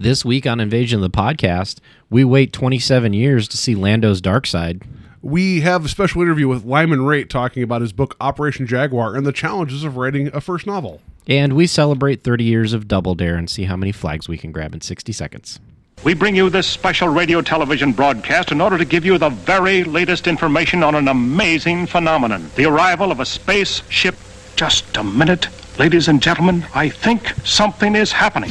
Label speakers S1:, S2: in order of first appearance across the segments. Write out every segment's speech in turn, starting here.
S1: This week on Invasion of the Podcast, we wait 27 years to see Lando's Dark Side.
S2: We have a special interview with Lyman Rate talking about his book Operation Jaguar and the challenges of writing a first novel.
S1: And we celebrate 30 years of Double Dare and see how many flags we can grab in 60 seconds.
S3: We bring you this special radio television broadcast in order to give you the very latest information on an amazing phenomenon the arrival of a spaceship. Just a minute, ladies and gentlemen, I think something is happening.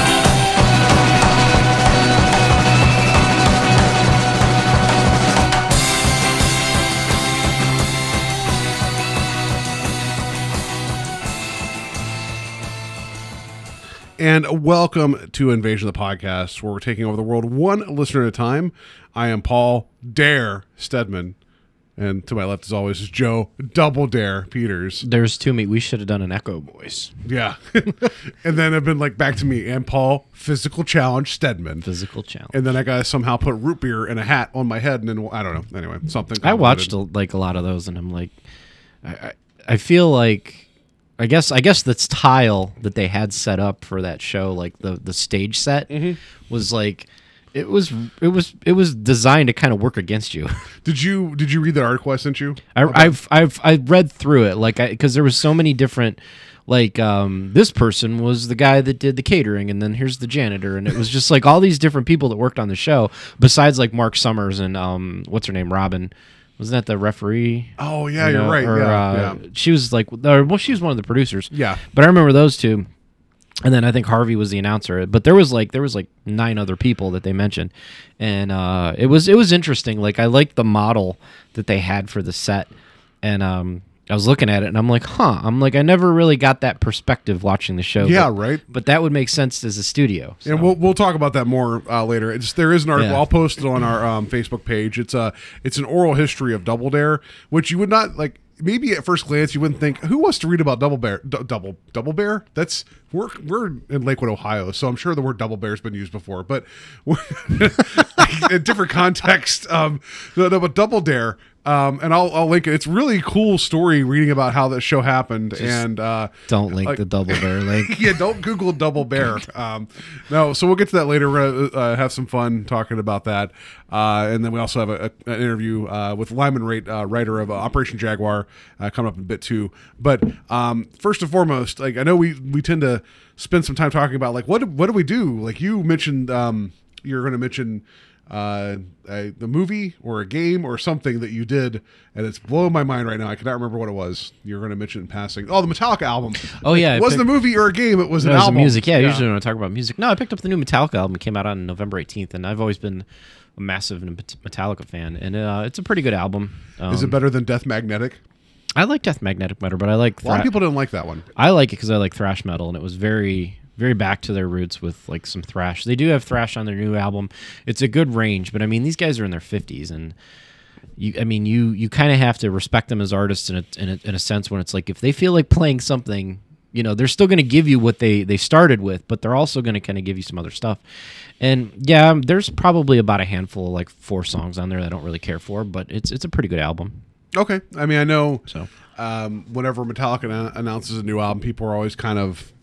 S2: And welcome to Invasion of the Podcast, where we're taking over the world one listener at a time. I am Paul Dare Stedman. And to my left, as always, is Joe Double Dare Peters.
S1: There's two me. We should have done an echo voice.
S2: Yeah. and then I've been like back to me and Paul, Physical Challenge Stedman.
S1: Physical challenge.
S2: And then I got to somehow put root beer in a hat on my head. And then, I don't know. Anyway, something.
S1: I watched like a lot of those, and I'm like, I, I, I feel like, I guess, I guess the tile that they had set up for that show, like the the stage set,
S2: Mm-hmm.
S1: was like, it was it was it was designed to kind of work against you.
S2: Did you did you read that article I sent you?
S1: I, I've I've I read through it like because there was so many different like um this person was the guy that did the catering and then here's the janitor and it was just like all these different people that worked on the show besides like Mark Summers and um what's her name Robin wasn't that the referee
S2: Oh, yeah,
S1: You
S2: you're
S1: know,
S2: right.
S1: or,
S2: yeah,
S1: uh,
S2: yeah.
S1: she was like or, well she was one of the producers
S2: Yeah.
S1: but I remember those two and then I think Harvey was the announcer. But there was like there was like nine other people that they mentioned, and uh, it was it was interesting. Like I liked the model that they had for the set, and um, I was looking at it and I'm like, huh. I'm like I never really got that perspective watching the show.
S2: Yeah,
S1: but,
S2: right.
S1: But that would make sense as a studio. so.
S2: And we'll we'll talk about that more uh, later. It's, there is an article.
S1: Yeah.
S2: I'll post it on our um, Facebook page. It's a it's an oral history of Double Dare, which you would not like. Maybe at first glance you wouldn't think who wants to read about Double Bear. D- double Double Bear. That's we're we're in Lakewood, Ohio, so I'm sure the word Double Bear has been used before, but in different context. Um, no, no, but Double Dare. Um, and I'll, I'll link it. It's really cool story reading about how that show happened. and uh,
S1: Don't link the double bear link.
S2: yeah, don't Google double bear. Um, no, so we'll get to that later. We're gonna uh, have some fun talking about that, uh, and then we also have a, a, an interview uh, with Lyman Rate, uh, writer of uh, Operation Jaguar, uh, coming up in a bit too. But um, first and foremost, like I know we we tend to spend some time talking about like what what do we do? Like you mentioned, um, you're going to mention. Uh, a, the movie or a game or something that you did, and it's blowing my mind right now. I cannot remember what it was. You're going to mention it in passing. Oh, the Metallica album.
S1: Oh, yeah,
S2: it wasn't
S1: picked-
S2: a movie or a game. It was
S1: It
S2: an
S1: was
S2: album.
S1: music. Yeah, usually when I talk about music. No, I picked up the new Metallica album. It came out on November 18th, and I've always been a massive Metallica fan, and uh, it's a pretty good album. Um,
S2: Is it better than Death Magnetic?
S1: I like Death Magnetic better, but I like
S2: A lot of people didn't like that one.
S1: I like it because I like thrash metal, and it was very, very back to their roots with like some thrash. They do have thrash on their new album. It's a good range, but I mean, these guys are in their fifties, and you, I mean, you you kind of have to respect them as artists in a, in a in a sense when it's like if they feel like playing something. You know, they're still going to give you what they they started with, but they're also going to kind of give you some other stuff. And yeah, there's probably about a handful, of like four songs on there that I don't really care for, but it's it's a pretty good album.
S2: Okay. I mean, I know
S1: So.
S2: um, whenever Metallica announces a new album, people are always kind of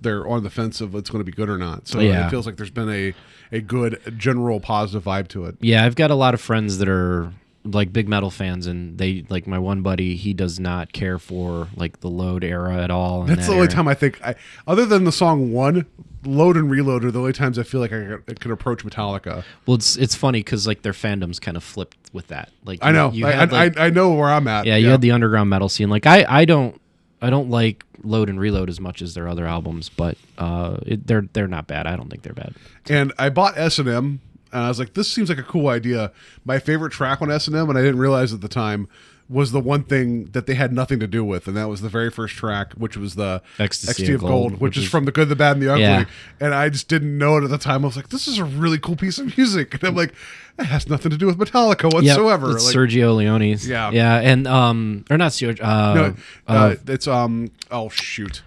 S2: they're on the fence of it's going to be good or not. So
S1: Yeah.
S2: it feels like there's been a a good general positive vibe to it.
S1: Yeah, I've got a lot of friends that are like big metal fans, and they like my one buddy. He does not care for like the load era at all.
S2: That's
S1: that
S2: the only
S1: era.
S2: time I think, I, other than the song "One," "Load" and "Reload" are the only times I feel like I, can approach Metallica.
S1: Well, it's it's funny because like their fandoms kind of flipped with that. Like
S2: I know,
S1: you
S2: I,
S1: had,
S2: I,
S1: like-
S2: I, I know where I'm at.
S1: yeah, you had the underground metal scene. Like I I don't I don't like Load and Reload as much as their other albums, but uh, it, they're they're not bad. I don't think they're bad.
S2: and I bought S and M, and I was like, "This seems like a cool idea." My favorite track on S and M, and I didn't realize at the time, was the one thing that they had nothing to do with, and that was the very first track, which was the
S1: Ecstasy
S2: of
S1: of
S2: Gold,
S1: Gold,
S2: which,
S1: which
S2: is
S1: is-
S2: from the Good, the Bad, and the Ugly.
S1: Yeah.
S2: And I just didn't know it at the time. I was like, "This is a really cool piece of music," and I'm like, "It has nothing to do with Metallica whatsoever."
S1: it's
S2: Like,
S1: Sergio Leone's.
S2: Yeah.
S1: yeah, and um or not Sergio. Uh,
S2: no,
S1: uh,
S2: uh, it's um, oh shoot.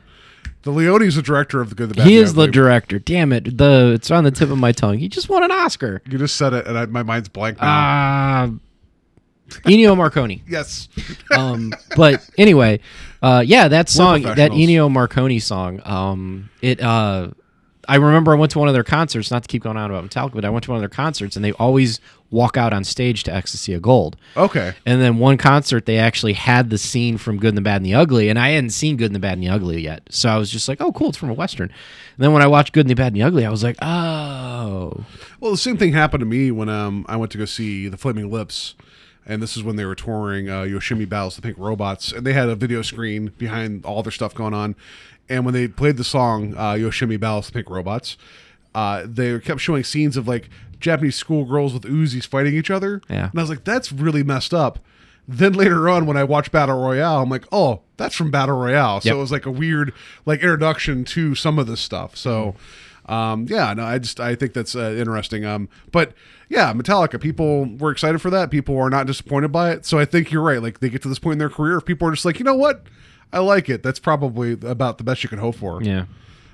S2: The Leone's the director of the Good, the Bad,
S1: He is the director. Damn it. The it's on the tip of my tongue. He just won an Oscar.
S2: You just said it, and I, my mind's blank now.
S1: Ah, Ennio Morricone.
S2: yes.
S1: Um, but anyway, uh, yeah, that song, that
S2: professionals.
S1: Ennio Morricone song, um, it, uh, I remember I went to one of their concerts, not to keep going on about Metallica, but I went to one of their concerts and they always walk out on stage to Ecstasy of Gold.
S2: Okay.
S1: And then one concert, they actually had the scene from Good and the Bad and the Ugly, and I hadn't seen Good and the Bad and the Ugly yet. So I was just like, oh, cool, it's from a Western. And then when I watched Good and the Bad and the Ugly, I was like, oh.
S2: Well, the same thing happened to me when um, I went to go see the Flaming Lips, and this is when they were touring uh, Yoshimi Battles the Pink Robots, and they had a video screen behind all their stuff going on. And when they played the song uh, Yoshimi Battles the Pink Robots, uh, they kept showing scenes of like Japanese schoolgirls with Uzis fighting each other.
S1: Yeah.
S2: And I was like, that's really messed up. Then later on, when I watched Battle Royale, I'm like, oh, that's from Battle Royale. So
S1: Yep.
S2: it was like a weird like introduction to some of this stuff. So, um, yeah, no, I just I think that's uh, interesting. Um, but yeah, Metallica, people were excited for that. People are not disappointed by it. So I think you're right. Like they get to this point in their career, if people are just like, you know what, I like it. That's probably about the best you can hope for.
S1: Yeah.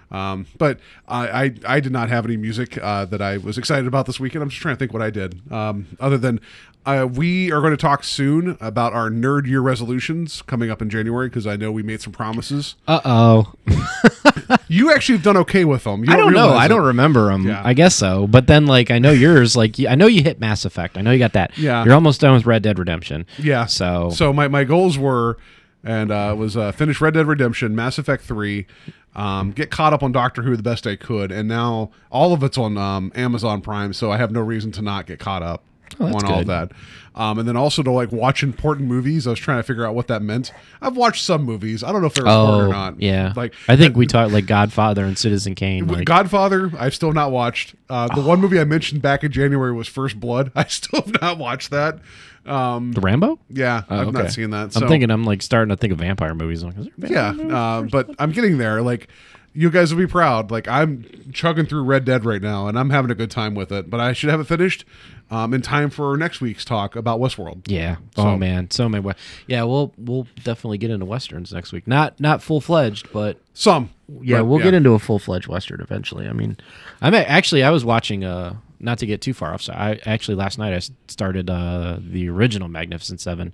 S2: Um, but I, I I did not have any music uh, that I was excited about this weekend. I'm just trying to think what I did. Um, other than uh, we are going to talk soon about our nerd year resolutions coming up in January because I know we made some promises.
S1: Uh oh.
S2: You actually have done okay with them. You
S1: I don't know. I
S2: it.
S1: don't remember them.
S2: Yeah.
S1: I guess so. But then, like, I know yours. Like, I know you hit Mass Effect. I know you got that.
S2: Yeah.
S1: You're almost done with Red Dead Redemption.
S2: Yeah.
S1: So,
S2: so my, my goals were and uh, was uh, finish Red Dead Redemption, Mass Effect Three, um, get caught up on Doctor Who the best I could, and now all of it's on um, Amazon Prime, so I have no reason to not get caught up
S1: Oh,
S2: on
S1: that's
S2: all of that. Um, and then also to like watch important movies. I was trying to figure out what that meant. I've watched some movies. I don't know if they're important
S1: oh,
S2: or not.
S1: yeah.
S2: like
S1: I think we talked like Godfather and Citizen Kane. Like,
S2: Godfather, I've still not watched. Uh, the one movie I mentioned back in January was First Blood. I still have not watched that. Um,
S1: the Rambo.
S2: yeah,
S1: Oh,
S2: I've
S1: okay.
S2: not seen that.
S1: I'm thinking. I'm like starting to think of vampire movies. I'm like, is there a
S2: Yeah,
S1: movie?
S2: uh, but I'm getting there. Like, you guys will be proud. Like, I'm chugging through Red Dead right now, and I'm having a good time with it. But I should have it finished um, in time for next week's talk about Westworld.
S1: Yeah.
S2: So-
S1: oh man, so many. we- Yeah, we'll we'll definitely get into westerns next week. Not not full fledged, but
S2: Some.
S1: yeah, we'll get into a full fledged western eventually. I mean, I'm actually I was watching. Uh, not to get too far off. So I actually last night I started uh the original Magnificent Seven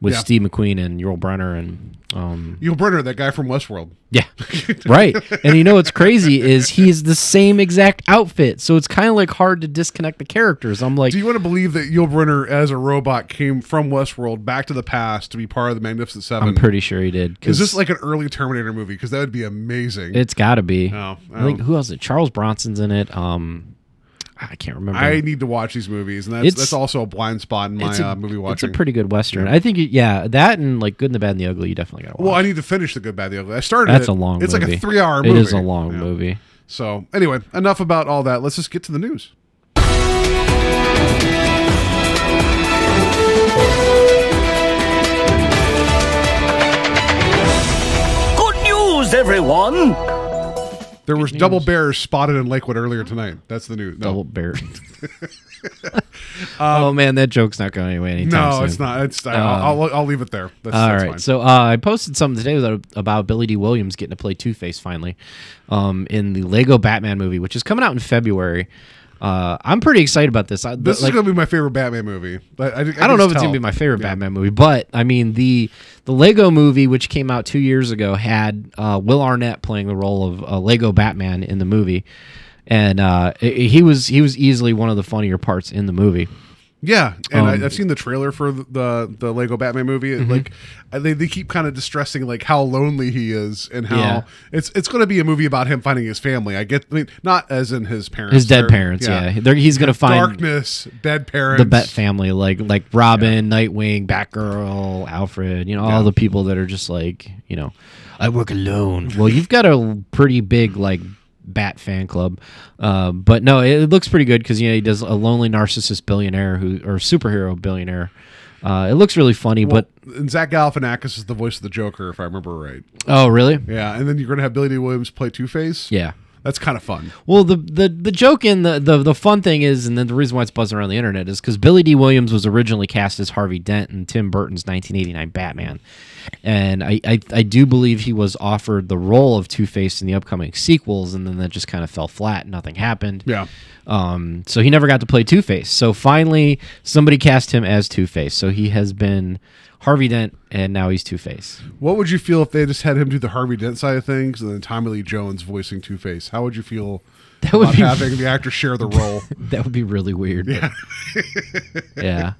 S1: with
S2: Yeah.
S1: Steve McQueen and Yul Brynner and um
S2: Yul Brynner, that guy from Westworld.
S1: yeah right. And you know what's crazy is he's the same exact outfit, so it's kind of like hard to disconnect the characters. I'm like,
S2: Do you want to believe that Yul Brynner, as a robot, came from Westworld back to the past to be part of the Magnificent Seven?
S1: I'm pretty sure he did.
S2: Is this like an early Terminator movie? Because that would be amazing.
S1: It's got to be.
S2: Oh,
S1: I think
S2: oh.
S1: who else? Is it? Charles Bronson's in it. Um, I can't remember.
S2: I need to watch these movies, and that's
S1: It's-
S2: that's also a blind spot in my
S1: a,
S2: uh, movie watching.
S1: It's a pretty good western. I think. Yeah, that and like Good and the Bad and the Ugly. You definitely got to watch.
S2: well, I need to finish the Good, Bad, and the Ugly. I started.
S1: That's
S2: it.
S1: a long.
S2: It's
S1: movie.
S2: like a three-hour
S1: It
S2: movie.
S1: is a long
S2: Yeah.
S1: movie.
S2: So anyway, enough about all that. Let's just get to the news.
S4: Good news, everyone!
S2: There was double bears spotted in Lakewood earlier tonight. That's the news. No,
S1: Double bear. oh man, that joke's not going anyway anytime
S2: Um, no,
S1: soon.
S2: it's not. It's. I'll, I'll, I'll leave it there. That's,
S1: All
S2: that's
S1: right,
S2: fine.
S1: so uh, I posted something today about, about Billy Dee Williams getting to play Two Face finally, um, in the Lego Batman movie, which is coming out in February. Uh, I'm pretty excited about this. I,
S2: this
S1: like,
S2: is gonna be my favorite Batman movie. But I, I,
S1: I don't know if
S2: just
S1: it's gonna be my favorite Batman movie, but I mean the the Lego movie, which came out two years ago, had uh, Will Arnett playing the role of uh, Lego Batman in the movie, and uh, i- he was he was easily one of the funnier parts in the movie.
S2: Yeah, and
S1: Um,
S2: I, I've seen the trailer for the the, the Lego Batman movie.
S1: Mm-hmm.
S2: Like, they, they keep kind of distressing like how lonely he is and how
S1: Yeah.
S2: it's it's going to be a movie about him finding his family. I get, I mean, not as in his parents,
S1: His dead parents, yeah, They're- he's gonna find
S2: darkness, dead parents,
S1: the Bat family, like like Robin, Nightwing, Batgirl, Alfred, you know, all the people that are just like, you know, I work alone. well, you've got a pretty big like Bat fan club, uh, but no, it, it looks pretty good because you know he does a lonely narcissist billionaire who or superhero billionaire. Uh, it looks really funny, but
S2: and Zach Galifianakis is the voice of the Joker, if I remember right.
S1: oh really?
S2: Yeah, and then you're going to have Billy Dee Williams play Two Face.
S1: Yeah.
S2: That's kind of fun.
S1: Well, the, the the joke in the, the the fun thing is, and then the reason why it's buzzing around the internet is because Billy Dee Williams was originally cast as Harvey Dent in Tim Burton's 1989 Batman, and I I, I do believe he was offered the role of Two Face in the upcoming sequels, and then that just kind of fell flat. Nothing happened.
S2: Yeah.
S1: Um. So he never got to play Two Face. So finally, somebody cast him as Two Face. So he has been Harvey Dent, and now he's Two Face.
S2: What would you feel if they just had him do the Harvey Dent side of things and then Tommy Lee Jones voicing Two Face? How would you feel
S1: That would be
S2: having the actor share the role?
S1: that would be really weird. Yeah. yeah.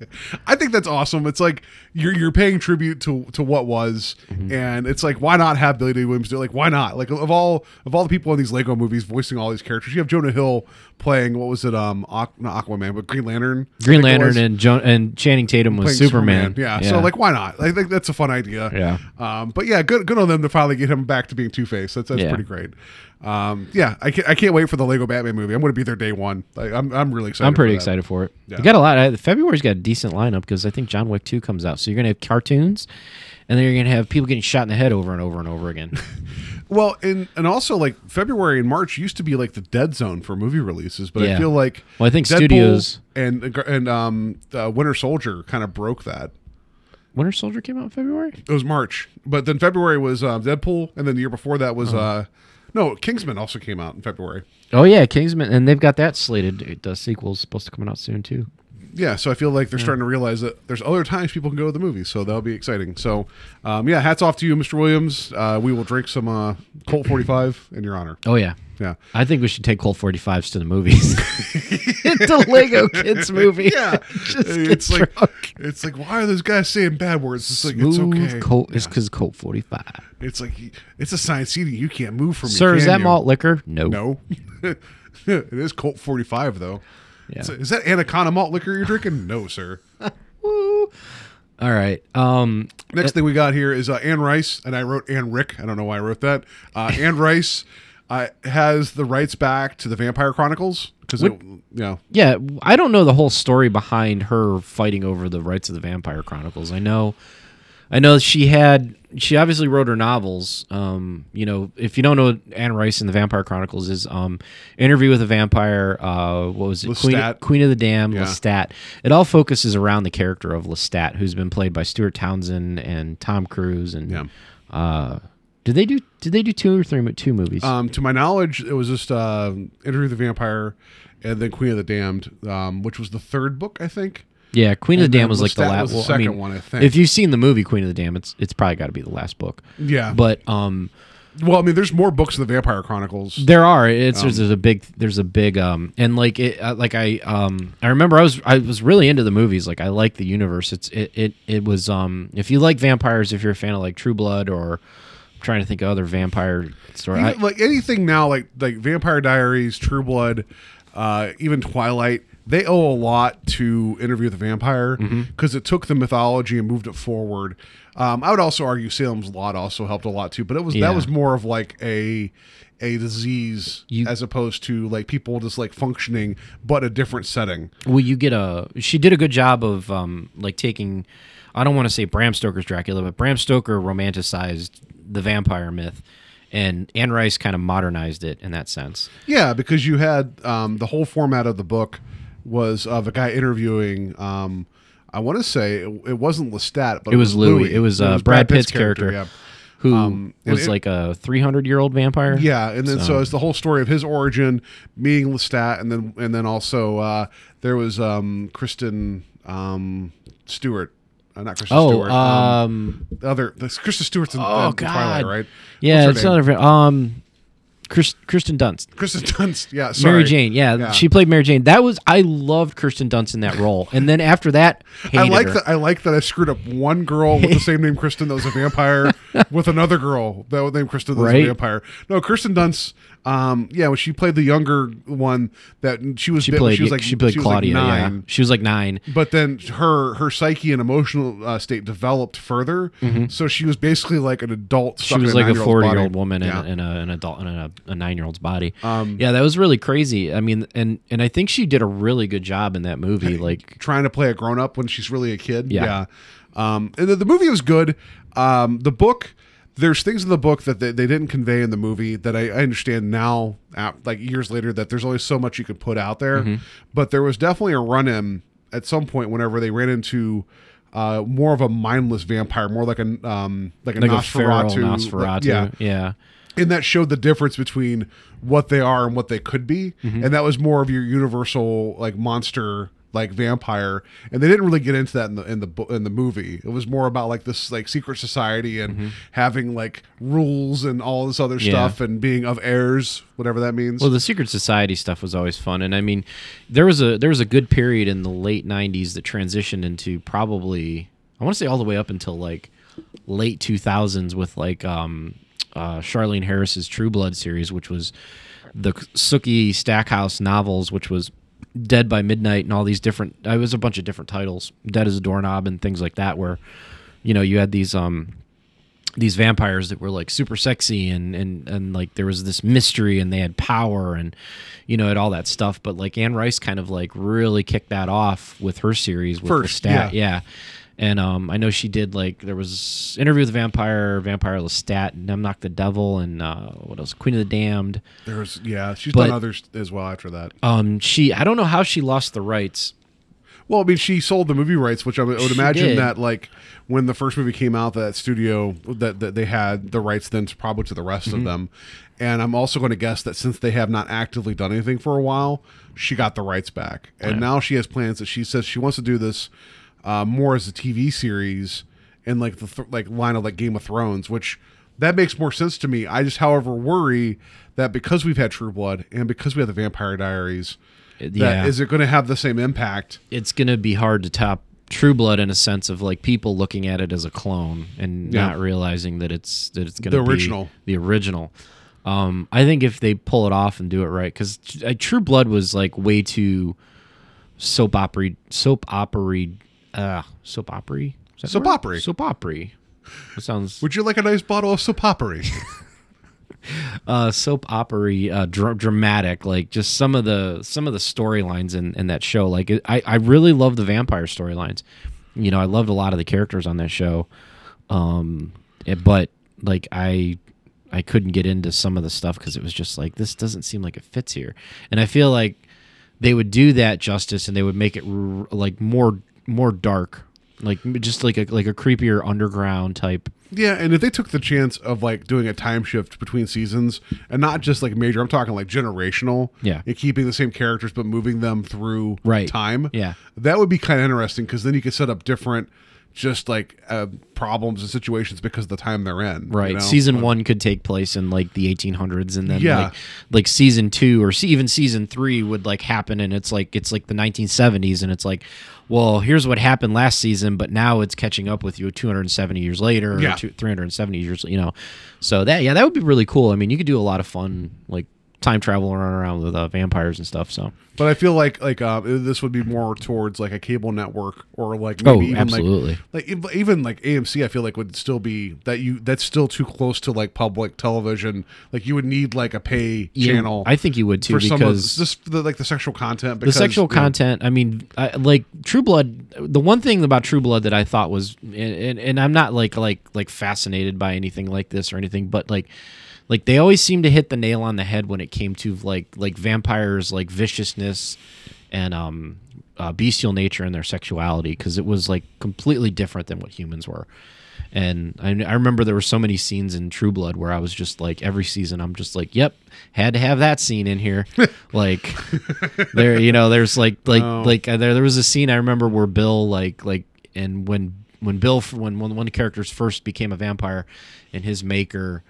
S2: I think that's awesome. It's like you're you're paying tribute to to what was,
S1: Mm-hmm.
S2: and it's like why not have Billy Dee Williams do it? Like why not? Like of all of all the people in these Lego movies voicing all these characters, you have Jonah Hill playing what was it? Um, Aqu- not Aquaman, but Green Lantern.
S1: Green
S2: think it was.
S1: Lantern and jo- and Channing Tatum was
S2: playing
S1: Superman.
S2: Yeah. So like, why not? I think that's a fun idea.
S1: Yeah.
S2: Um, but yeah, good good on them to finally get him back to being Two Face. That's that's
S1: Yeah.
S2: pretty great. Um, yeah, I can't I can't wait for the Lego Batman movie. I'm going to be there day one. Like, I'm I'm really excited.
S1: I'm pretty
S2: for
S1: excited for it.
S2: Yeah.
S1: You got a lot. I- February's got a decent lineup because I think John Wick 2 comes out. So you're gonna have cartoons, and then you're gonna have people getting shot in the head over and over and over again.
S2: Well, and and also like February and March used to be like the dead zone for movie releases, but I feel like
S1: Well, I think
S2: Deadpool
S1: studios-
S2: and and um uh, Winter Soldier kind of broke that.
S1: Winter Soldier came out in February.
S2: It was March, but then February was uh, Deadpool, and then the year before that was uh no Kingsman also came out in February.
S1: Oh yeah, Kingsman, and they've got that slated. The sequels supposed to come out soon too.
S2: Yeah, so I feel like they're starting to realize that there's other times people can go to the movies, so that'll be exciting. So, um, yeah, hats off to you, Mr. Williams. Uh, we will drink some uh, Colt 45 in your honor.
S1: Oh yeah.
S2: Yeah.
S1: I think we should take Colt 45s to the movies. the Lego Kids movie.
S2: Yeah,
S1: Just
S2: it's like
S1: drunk.
S2: it's like why are those guys saying bad words? It's like it's
S1: Smooth
S2: okay.
S1: Colt. It's because Colt 45.
S2: It's like it's a science CD. You can't move from. me,
S1: Sir, is that
S2: you?
S1: malt liquor? No.
S2: No, it is Colt 45 though.
S1: Yeah.
S2: So is that Anaconda malt liquor you're drinking? No, sir.
S1: Woo. All right. Um.
S2: Next thing we got here is uh, Anne Rice, and I wrote Anne Rick. I don't know why I wrote that. Uh, Anne Rice uh, has the rights back to the Vampire Chronicles because you know
S1: Yeah, I don't know the whole story behind her fighting over the rights of the Vampire Chronicles. I know, I know she had. She obviously wrote her novels. Um, you know, if you don't know Anne Rice in the Vampire Chronicles is um, Interview with a Vampire. Uh, what was it? Queen,
S2: Lestat.
S1: Queen of the Damned.
S2: Yeah.
S1: Lestat. It all focuses around the character of Lestat, who's been played by Stuart Townsend and Tom Cruise. And
S2: Yeah.
S1: uh, did they do? Did they do two or three two movies?
S2: Um, to my knowledge, it was just uh, Interview with the Vampire, and then Queen of the Damned, um, which was the third book, I think.
S1: Yeah, Queen of the Dam was like the last well, I
S2: second
S1: mean,
S2: one, I think.
S1: If you've seen the movie Queen of the Dam, it's it's probably got to be the last book.
S2: Yeah.
S1: But um,
S2: Well, I mean, there's more books of the Vampire Chronicles.
S1: there are it's there's a big there's a big um and like it uh, like I um I remember I was I was really into the movies like I like the universe. It's it it it was um if you like vampires if you're a fan of like True Blood or trying to think of other vampire
S2: Even, like anything now, like like Vampire Diaries, True Blood, uh, even Twilight, they owe a lot to Interview with the Vampire
S1: Mm-hmm.
S2: because it took the mythology and moved it forward. Um, I would also argue Salem's Lot also helped a lot too, but it was
S1: Yeah.
S2: that was more of like a a disease
S1: You-
S2: as opposed to like people just like functioning, but a different setting.
S1: Well, you get a. She did a good job of um like taking. I don't want to say Bram Stoker's Dracula, but Bram Stoker romanticized the vampire myth, and Anne Rice kind of modernized it in that sense.
S2: Yeah, because you had um, the whole format of the book was of a guy interviewing. Um, I want to say it, it wasn't Lestat, but
S1: It was Louis. It was, uh, Brad Pitt's character.
S2: Yeah.
S1: Who
S2: Um,
S1: was
S2: it-
S1: like a 300 year old vampire?
S2: Yeah, and then so, it's the whole story of his origin, meeting Lestat, and then and then also uh, there was um, Kristen um, Stewart, uh, not Kristen
S1: Oh,
S2: Stewart.
S1: um,
S2: the other the Kristen Stewart's in,
S1: oh
S2: in Twilight, right?
S1: Yeah,
S2: What's
S1: it's
S2: her name?
S1: another. Um, Chris, Kristen Dunst.
S2: Kristen Dunst. Yeah, sorry.
S1: Mary Jane, yeah, she played Mary Jane. That was I loved Kristen Dunst in that role, and then after that, hated
S2: I like
S1: her.
S2: that. I like that I screwed up one girl with the same name Kristen that was a vampire with another girl that was named Kristen that was a vampire. No, Kristen Dunst. Um, yeah, when she played the younger one, that she was
S1: She
S2: bit
S1: played.
S2: She was like
S1: she played
S2: like
S1: Claudia. yeah,
S2: nine.
S1: she was like nine.
S2: But then her her psyche and emotional uh, state developed further, so she was basically like an adult.
S1: Mm-hmm. She was like a forty year old woman
S2: Yeah.
S1: in, in a, an adult in a, a nine year old's body.
S2: Um,
S1: yeah, that was really crazy. I mean, and and I think she did a really good job in that movie. Like,
S2: trying to play a grown up when she's really a kid.
S1: Yeah.
S2: Um, and the, the movie was good. Um, the book, there's things in the book that they, they didn't convey in the movie that I, I understand now, uh, like years later, that there's only so much you could put out there.
S1: Mm-hmm.
S2: But there was definitely a run in at some point whenever they ran into uh, more of a mindless vampire, more like a um, like a
S1: like a feral
S2: Nosferatu.
S1: Nosferatu.
S2: yeah,
S1: yeah.
S2: and that showed the difference between what they are and what they could be
S1: Mm-hmm.
S2: and that was more of your universal like monster like vampire and they didn't really get into that in the in the in the movie it was more about like this like secret society and having like rules and all this other
S1: Mm-hmm. Yeah.
S2: stuff and being of heirs whatever that means
S1: Well, the secret society stuff was always fun, and I mean, there was a there was a good period in the late '90s that transitioned into probably I want to say all the way up until like late 2000s with like um, uh, Charlaine Harris's True Blood series, which was the Sookie Stackhouse novels, which was Dead by Midnight and all these different. It was a bunch of different titles, Dead as a Doorknob and things like that, where you know you had these um these vampires that were like super sexy and and and like there was this mystery and they had power and you know and all that stuff but like Anne Rice kind of like really kicked that off with her series with the
S2: First,
S1: stat
S2: yeah.
S1: yeah and um I know she did like there was interview with the vampire vampire Lestat Memnoch the devil and uh what else Queen of the Damned
S2: There was yeah she's
S1: But-
S2: done others as well after that
S1: um she I don't know how she lost the rights
S2: Well, I mean, she sold the movie rights, which I would, I would imagine
S1: did.
S2: that, like, when the first movie came out, that studio that, that they had the rights then to probably to the rest
S1: Mm-hmm.
S2: of them. And I'm also going to guess that since they have not actively done anything for a while, she got the rights back, and now she has plans that she says she wants to do this uh, more as a TV series and like the th- like line of like Game of Thrones, which that makes more sense to me. I just, however, worry that because we've had True Blood and because we have the Vampire Diaries. That,
S1: yeah.
S2: is it going to have the same impact?
S1: it's going to be hard to top True Blood in a sense of like people looking at it as a clone and
S2: Yeah.
S1: not realizing that it's that it's going to
S2: The
S1: be
S2: original.
S1: the original. Um, I think if they pull it off and do it right, because uh, True Blood was like way too soap opera, soap opera, uh, soap opera, Is that the
S2: Soap opera.
S1: soap opera. It sounds
S2: Would you like a nice bottle of sopapery?
S1: uh, soap opera uh, dr- dramatic like just some of the some of the storylines in, in that show like it, I, I really love the vampire storylines you know i loved a lot of the characters on that show um it- but like i i couldn't get into some of the stuff because it was just like this doesn't seem like it fits here and i feel like they would do that justice and they would make it r- like more more dark like just like a like a creepier underground type
S2: yeah, and if they took the chance of like doing a time shift between seasons and not just like major, I'm talking like generational.
S1: Yeah.
S2: And keeping the same characters but moving them through
S1: Right.
S2: time.
S1: Yeah.
S2: That would be kind of interesting because then you could set up different just like uh, problems and situations because of the time they're in. you
S1: Right.
S2: know?
S1: Season
S2: But-
S1: one could take place in like the 1800s, and then
S2: Yeah.
S1: like like season two or even season three would like happen, and it's like it's like the 1970s, and it's like, well, here's what happened last season, but now it's catching up with you 270 years later, or two, 370 years, you know. So that yeah, that would be really cool. I mean, you could do a lot of fun like time travel and run around with uh, vampires and stuff. So
S2: But I feel like like uh, this would be more towards like a cable network or like
S1: Oh,
S2: even
S1: absolutely.
S2: like, like even like AMC. I feel like would still be that you that's still too close to like public television. Like you would need like a pay
S1: You-
S2: channel.
S1: I think you would too
S2: for some of
S1: because
S2: just the, like the sexual content.
S1: the sexual
S2: you know,
S1: content i mean I, like true blood the one thing about true blood that i thought was and, and, and i'm not like like like fascinated by anything like this or anything but like like they always seem to hit the nail on the head when it came to like like vampires like viciousness and um uh, bestial nature and their sexuality because it was like completely different than what humans were. And I, I remember there were so many scenes in True Blood where I was just like every season I'm just like yep had to have that scene in here. Like there you know there's like like like uh, there there was a scene I remember where Bill like like and when when Bill when when one of the characters first became a vampire and his maker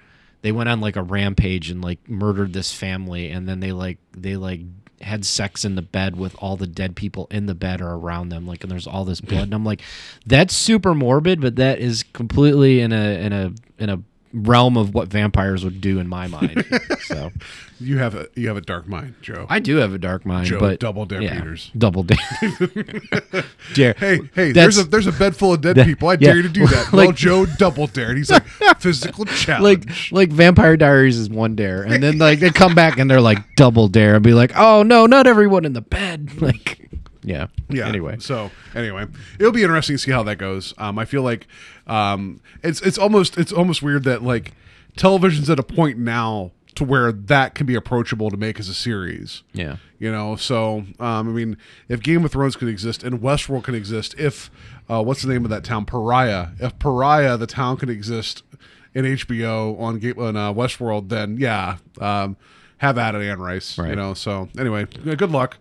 S1: they went on like a rampage and like murdered this family and then they like they like had sex in the bed with all the dead people in the bed or around them like and there's all this blood. And I'm like that's super morbid but that is completely in a in a in a realm of what vampires would do in my mind so
S2: you have a you have a dark mind, Joe.
S1: I do have a dark mind
S2: Joe
S1: but
S2: Double Dare
S1: yeah,
S2: Peters.
S1: double dare dare
S2: Hey, hey, there's a there's a bed full of dead people. I
S1: yeah.
S2: dare you to do that. well, Joe double dared. He's like physical
S1: like
S2: challenge.
S1: like Vampire Diaries is one dare, and then like they come back and they're like double dare, and be like, oh no, not everyone in the bed. Like, Yeah.
S2: Yeah.
S1: Anyway.
S2: so anyway, it'll be interesting to see how that goes. Um, I feel like um, it's it's almost it's almost weird that like television's at a point now to where that can be approachable to make as a series.
S1: Yeah.
S2: You know, so um, I mean, if Game of Thrones could exist and Westworld can exist, if uh, what's the name of that town, Pariah? If Pariah, the town, can exist in HBO on Game on uh, Westworld, then yeah, um, have at it, Anne Rice.
S1: Right.
S2: You know, so anyway, good luck.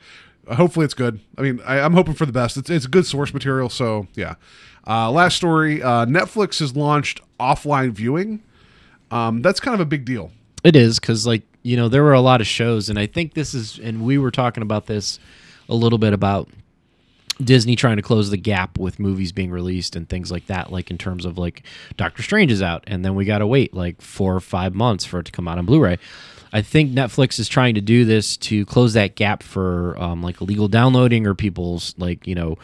S2: Hopefully, it's good. I mean, I, I'm hoping for the best. It's it's good source material, so yeah. Uh, last story: uh, Netflix has launched offline viewing. Um, that's kind of a big deal.
S1: It is because, like, you know, there were a lot of shows, and I think this is, and we were talking about this a little bit about Disney trying to close the gap with movies being released and things like that, like in terms of like Doctor Strange is out, and then we got to wait like four or five months for it to come out on Blu ray. I think Netflix is trying to do this to close that gap for um, like illegal downloading or people's like, you know,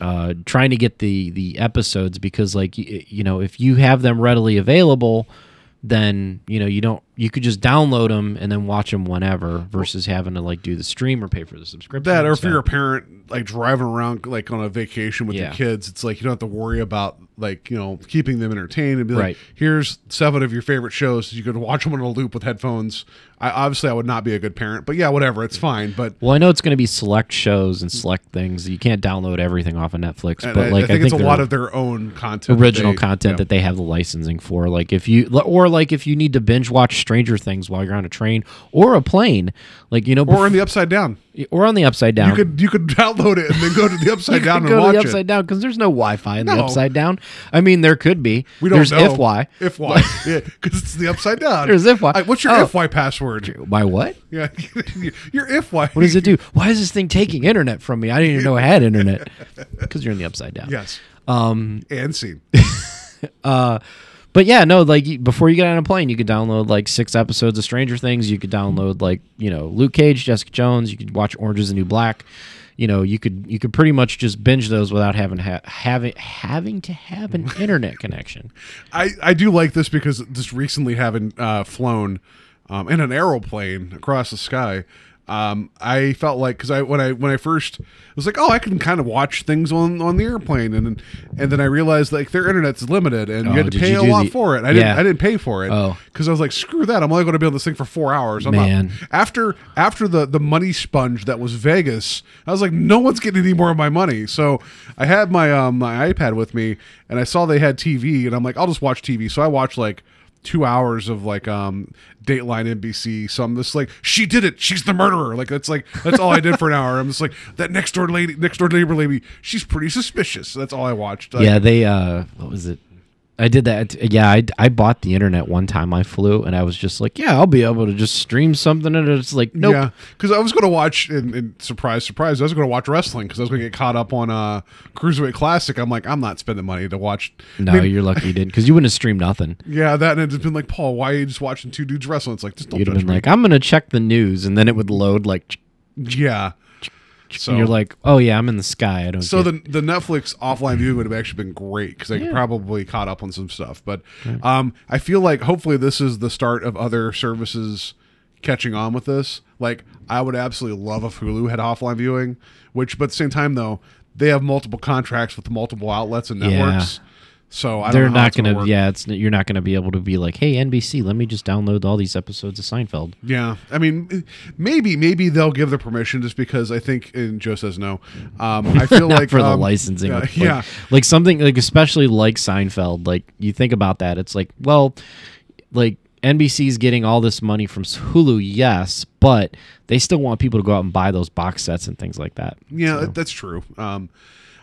S1: uh, trying to get the the episodes because like you know if you have them readily available then you know you don't you could just download them and then watch them whenever versus having to like do the stream or pay for the subscription
S2: that or if you're a parent like driving around like on a vacation with your kids it's like you don't have to worry about like you know keeping them entertained and be like
S1: Right.
S2: here's seven of your favorite shows. You could watch them on a loop with headphones. I obviously i would not be a good parent but yeah whatever it's fine but
S1: well i know it's going to be select shows and select things. You can't download everything off of netflix but
S2: I,
S1: like
S2: I think it's a lot of their own content that
S1: original
S2: they-
S1: content
S2: yeah.
S1: that they have the licensing for. Like if you or like if you need to binge watch stranger things while you're on a train or a plane like you know
S2: or in the upside down
S1: or on the upside down
S2: you could you could download it and then go to the upside down and
S1: go
S2: watch
S1: to the upside
S2: it
S1: down because there's no Wi-Fi in the upside down. I mean, there could be.
S2: we don't
S1: There's
S2: know
S1: IFY.
S2: if why yeah because it's the upside down
S1: There's if why.
S2: I- what's your
S1: Oh.
S2: if why password
S1: Why what?
S2: yeah your if why
S1: What does it do? Why is this thing taking internet from me? I didn't even know I had internet. Because you're in the upside down.
S2: yes um and scene
S1: But yeah, no, like before you get on a plane, you could download like six episodes of Stranger Things. You could download like you know Luke Cage, Jessica Jones. You could watch Orange Is the New Black. You know, you could you could pretty much just binge those without having ha- having having to have an internet connection.
S2: I, I do like this because just recently having uh, flown um, in an aeroplane across the sky, um, I felt like because I when I when I first was like oh I can kind of watch things on, on the airplane and and then I realized like their internet's limited and
S1: Oh,
S2: you had to pay a lot
S1: the-
S2: for it. I didn't I didn't pay for it
S1: Oh.
S2: because I was like screw that I'm only going to be on this thing for four hours. I'm
S1: Man.
S2: not after after the the money sponge that was Vegas. I was like no one's getting any more of my money. So I had my um my iPad with me and I saw they had TV and I'm like I'll just watch TV. So I watched like two hours of like um Dateline NBC. So I'm just like she did it. She's the murderer. Like that's like that's all I did for an hour. I'm just like that next door lady, next door neighbor lady. She's pretty suspicious. That's all I watched. Like,
S1: yeah, they uh, what was it? I did that. Yeah, I, I bought the internet one time I flew, and I was just like, yeah, I'll be able to just stream something, and it's like, nope.
S2: Yeah, because I was going to watch, and, and surprise, surprise, I was going to watch wrestling because I was going to get caught up on uh, Cruiserweight Classic. I'm like, I'm not spending money to watch.
S1: No,
S2: I mean,
S1: you're lucky you didn't, because you wouldn't have streamed nothing.
S2: yeah, that and it's been like, Paul, why are you just watching two dudes wrestle? It's like, just don't
S1: You'd have been
S2: me.
S1: like, I'm gonna check the news, and then it would load like,
S2: yeah. So
S1: and you're like, oh yeah, I'm in the sky. I don't.
S2: So
S1: get-
S2: the the Netflix offline viewing would have actually been great because I could probably caught up on some stuff. But um, I feel like hopefully this is the start of other services catching on with this. Like I would absolutely love if Hulu had offline viewing, which but at the same time though they have multiple contracts with multiple outlets and networks. Yeah. So I
S1: they're not
S2: gonna,
S1: gonna. yeah, it's you're not gonna be able to be like, hey NBC, let me just download all these episodes of Seinfeld.
S2: Yeah, I mean, maybe maybe they'll give the permission just because I think, and Joe says no. Um, I feel like
S1: for the
S2: um,
S1: licensing.
S2: Yeah,
S1: like,
S2: yeah.
S1: like something like especially like Seinfeld. Like you think about that, it's like, well, like NBC's getting all this money from Hulu, yes, but they still want people to go out and buy those box sets and things like that.
S2: Yeah, that- that's true. Um,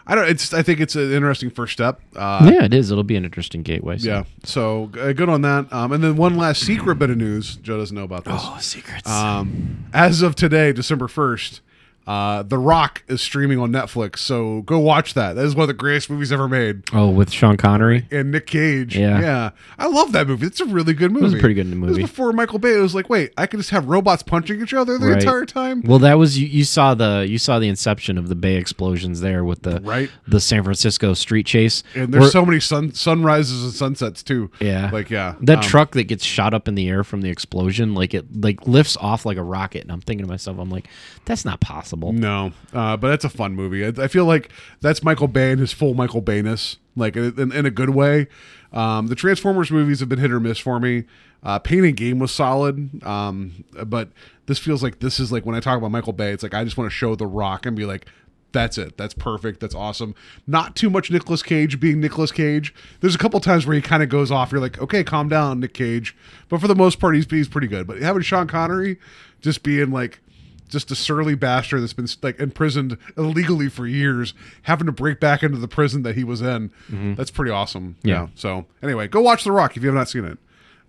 S2: I don't. It's. I think it's an interesting first step. Uh,
S1: yeah, it is. It'll be an interesting gateway. So.
S2: yeah. So uh, good on that. Um, and then one last secret bit of news. Joe doesn't know about this.
S1: Oh, secrets.
S2: Um, as of today, December first, uh, The Rock is streaming on Netflix. So go watch that. That is one of the greatest movies ever made.
S1: oh, with Sean Connery.
S2: And Nick Cage.
S1: Yeah.
S2: Yeah. I love that movie. It's a really good movie.
S1: It was a pretty good movie.
S2: It was before Michael Bay. It was like, wait, I could just have robots punching each other the
S1: Right.
S2: entire time.
S1: Well, that was you, you saw the you saw the inception of the Bay explosions there with the
S2: Right.
S1: the San Francisco street chase.
S2: And there's
S1: Where-
S2: so many sun sunrises and sunsets too.
S1: Yeah.
S2: Like yeah.
S1: That
S2: Um,
S1: truck that gets shot up in the air from the explosion, like it like lifts off like a rocket, and I'm thinking to myself, I'm like, that's not possible. Possible.
S2: No, uh, but that's a fun movie. I, I feel like that's Michael Bay and his full Michael Bayness, like in, in a good way. Um, the Transformers movies have been hit or miss for me. Uh, Pain and Gain was solid, um, but this feels like this is like when I talk about Michael Bay, it's like I just want to show The Rock and be like, that's it. That's perfect. That's awesome. Not too much Nicolas Cage being Nicolas Cage. There's a couple times where he kind of goes off. You're like, okay, calm down, Nick Cage. But for the most part, he's he's pretty good. But having Sean Connery just being like just a surly bastard that's been like imprisoned illegally for years, having to break back into the prison that he was in. Mm-hmm. That's pretty awesome.
S1: Yeah.
S2: So anyway, go watch The Rock if you have not seen it.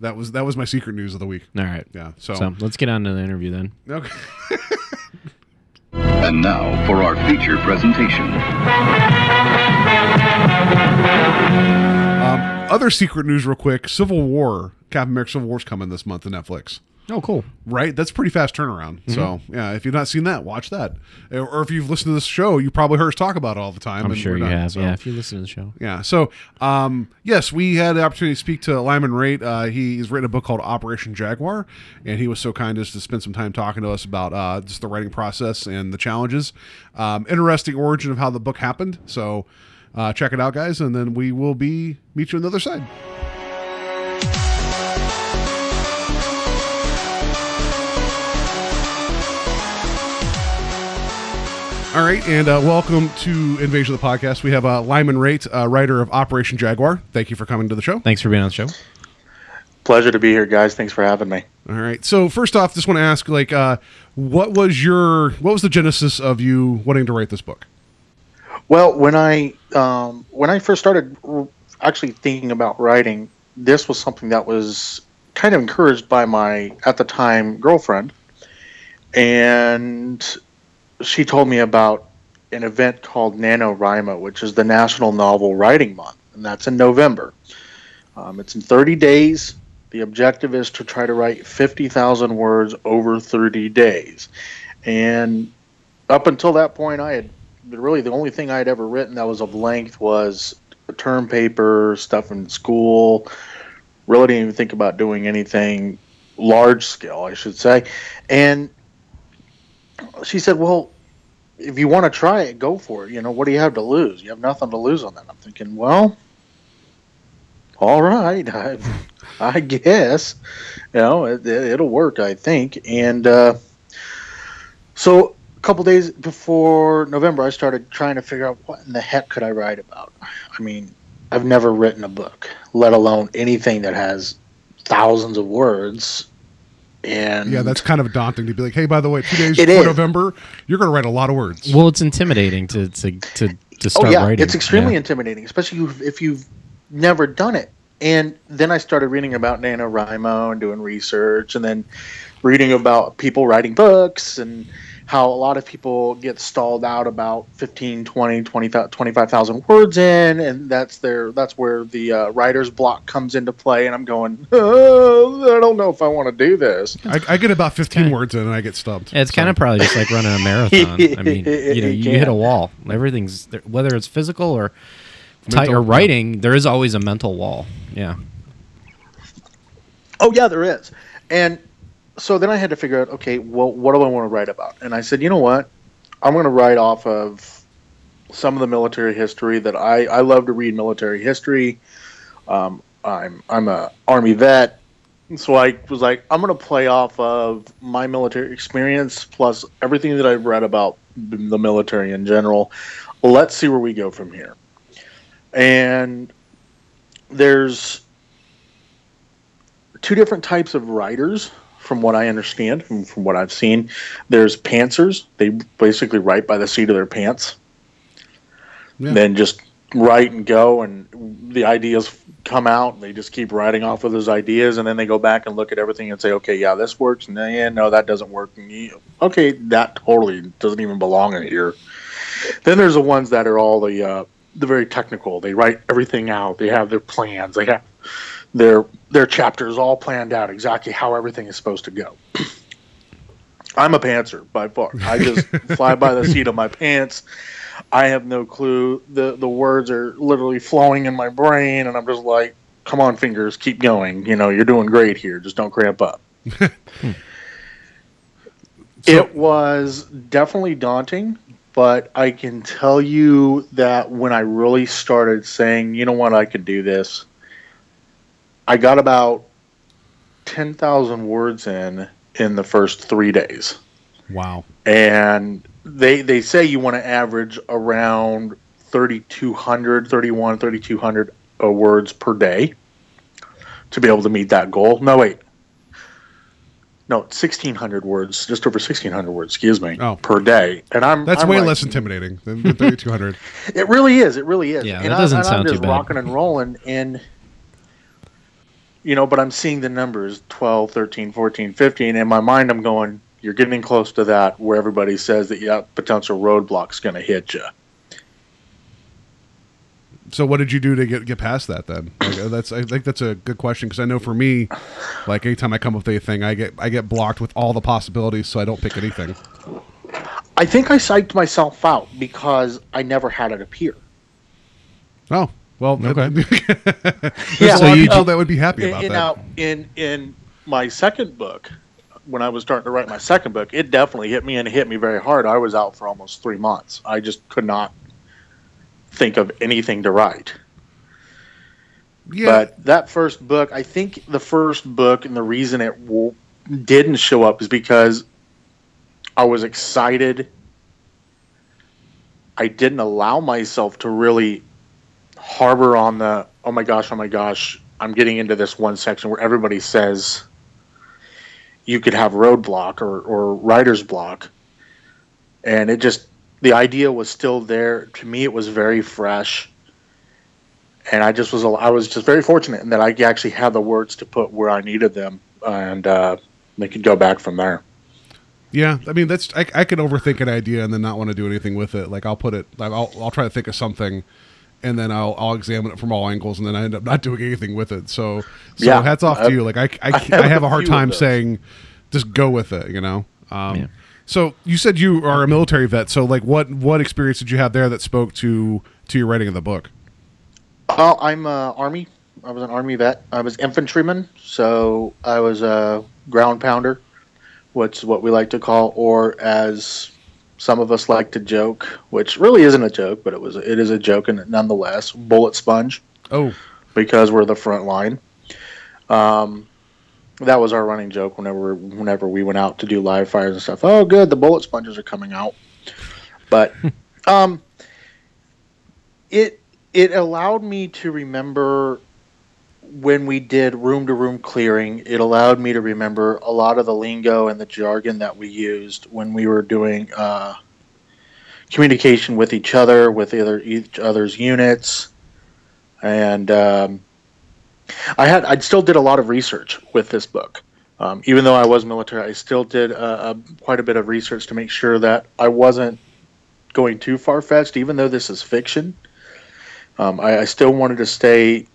S2: That was that was my secret news of the week.
S1: All right.
S2: Yeah. So,
S1: So let's get on to the interview then.
S2: okay.
S5: And now for our feature presentation.
S2: Um, other secret news, real quick. Civil War, Captain America: Civil War's coming this month to Netflix.
S1: Oh, cool.
S2: Right, that's pretty fast turnaround.
S1: Mm-hmm.
S2: So yeah, if you've not seen that, watch that. Or if you've listened to this show, you probably heard us talk about it all the time.
S1: I'm
S2: and
S1: sure you
S2: done.
S1: have.
S2: So-
S1: Yeah, if you listen to the show.
S2: Yeah. So, um, yes, we had the opportunity to speak to Lyman Rate. Uh, he's written a book called Operation Jaguar, and he was so kind as to spend some time talking to us about uh, just the writing process and the challenges. Um, interesting origin of how the book happened. So, uh, check it out, guys, and then we will be meet you on the other side. All right, and uh, welcome to Invasion of the Podcast. We have uh, Lyman Rate, uh, writer of Operation Jaguar. Thank you for coming to the show.
S1: Thanks for being on the show.
S6: Pleasure to be here, guys. Thanks for having me.
S2: All right. So first off, just want to ask, like, uh, what was your, what was the genesis of you wanting to write this book?
S6: Well, when I um, when I first started actually thinking about writing, this was something that was kind of encouraged by my at the time girlfriend, and she told me about an event called NaNoWriMo, which is the National Novel Writing Month, and that's in November. Um, it's in 30 days. The objective is to try to write 50,000 words over 30 days. And up until that point, I had really the only thing I had ever written that was of length was a term paper, stuff in school. Really didn't even think about doing anything large scale, I should say. And she said, Well, if you want to try it, go for it. You know, what do you have to lose? You have nothing to lose on that. I'm thinking, well, all right, I, I guess, you know, it, it'll work, I think. And uh, so a couple days before November, I started trying to figure out what in the heck could I write about. I mean, I've never written a book, let alone anything that has thousands of words. And
S2: Yeah, that's kind of daunting to be like, hey, by the way, two days before. November, you're going to write a lot of words.
S1: Well, it's intimidating to to to, to
S6: oh
S1: start
S6: yeah,
S1: writing.
S6: it's extremely
S1: Yeah.
S6: intimidating, especially if- if you've never done it. And then I started reading about NaNoWriMo and doing research, and then reading about people writing books and how a lot of people get stalled out about 15 20 20 25,000 words in and that's their that's where the uh, writer's block comes into play and I'm going oh, I don't know if I want to do this
S2: I, I get about 15 words in and I get stumped.
S1: Yeah, It's kind of probably just like running a marathon. I mean, you know, you hit a wall. Everything's whether it's physical or tight
S2: Mental,
S1: or
S2: yeah.
S1: writing. There is always a mental wall. Yeah.
S6: Oh yeah, there is. And so then I had to figure out, okay, well, what do I want to write about? And I said, you know what? I'm going to write off of some of the military history that I I love to read military history. Um, I'm I'm a army vet, so I was like, I'm going to play off of my military experience plus everything that I've read about the military in general. Let's see where we go from here. And there's two different types of writers from what I understand, from, from what I've seen. There's pantsers. They basically write by the seat of their pants.
S2: Yeah.
S6: Then just write and go, and the ideas come out. And they just keep writing off of those ideas, and then they go back and look at everything and say, okay, yeah, this works. And then, yeah, no, that doesn't work. And you, okay, that totally doesn't even belong in here. Then there's the ones that are all the uh, the very technical. They write everything out. They have their plans. They have their their chapters all planned out exactly how everything is supposed to go. I'm a pantser by far. I just fly by the seat of my pants. I have no clue. the The words are literally flowing in my brain, and I'm just like, "Come on, fingers, keep going. You know, you're doing great here. Just don't cramp up." it was definitely daunting, but I can tell you that when I really started saying, you know what, I can do this, I got about 10,000 words in in the first three days.
S2: Wow.
S6: And they, they say you want to average around 3,200, 31, 3,200 uh, words per day to be able to meet that goal. No, wait. No, 1,600 words, just over 1,600 words, excuse me,
S2: Oh.
S6: per day. And I'm
S2: That's
S6: I'm
S2: way
S6: like-
S2: less intimidating than, than 3200.
S6: It really is. It really is.
S1: Yeah,
S6: and
S1: that doesn't
S6: and
S1: sound
S6: I'm
S1: too
S6: just
S1: bad.
S6: rocking and rolling and you know, but I'm seeing the numbers 12, 13, 14, 15 in my mind I'm going you're getting close to that where everybody says that yeah, potential roadblock's going to hit you.
S2: So what did you do to get get past that then? Like, uh, that's I think that's a good question because I know for me, like anytime I come up with anything, I get I get blocked with all the possibilities, so I don't pick anything.
S6: I think I psyched myself out because I never had it appear.
S2: Oh well,
S1: Okay.
S2: There's
S6: Yeah.
S2: a
S6: So
S2: lot of
S1: you
S2: people that would be happy about
S6: and
S2: that.
S6: now in in my second book, when I was starting to write my second book, it definitely hit me and it hit me very hard. I was out for almost three months. I just could not think of anything to write.
S2: yeah,
S6: But that first book, I think the first book and the reason it w- didn't show up is because I was excited. I didn't allow myself to really harbor on the, oh my gosh, oh my gosh, I'm getting into this one section where everybody says you could have roadblock or, or writer's block. And it just, the idea was still there. To me, it was very fresh and I just was I was just very fortunate in that I actually had the words to put where I needed them, and uh, they could go back from there.
S2: yeah. I mean, that's I, I can overthink an idea and then not want to do anything with it. Like I'll put it, I'll I'll try to think of something, and then I'll I'll examine it from all angles, and then I end up not doing anything with it. So so
S6: Yeah,
S2: hats off
S6: I-
S2: to you. Like I I,
S6: I have
S2: I have
S6: a
S2: a hard time saying just go with it. You know. Um,
S1: Yeah.
S2: So you said you are a military vet. So like, what what experience did you have there that spoke to to your writing of the book?
S6: Well, I'm uh, Army. I was an Army vet. I was infantryman, so I was a ground pounder, what's what we like to call, or as some of us like to joke, which really isn't a joke, but it was it is a joke and nonetheless, bullet sponge.
S2: Oh,
S6: because we're the front line. Um, that was our running joke whenever whenever we went out to do live fires and stuff. Oh, good, the bullet sponges are coming out. But um, it it allowed me to remember when we did room to room clearing. It allowed me to remember a lot of the lingo and the jargon that we used when we were doing uh, communication with each other, with either each other's units, and um, I had I still did a lot of research with this book. Um, even though I was military, I still did uh, a, quite a bit of research to make sure that I wasn't going too far fetched. Even though this is fiction, um, I, I still wanted to stay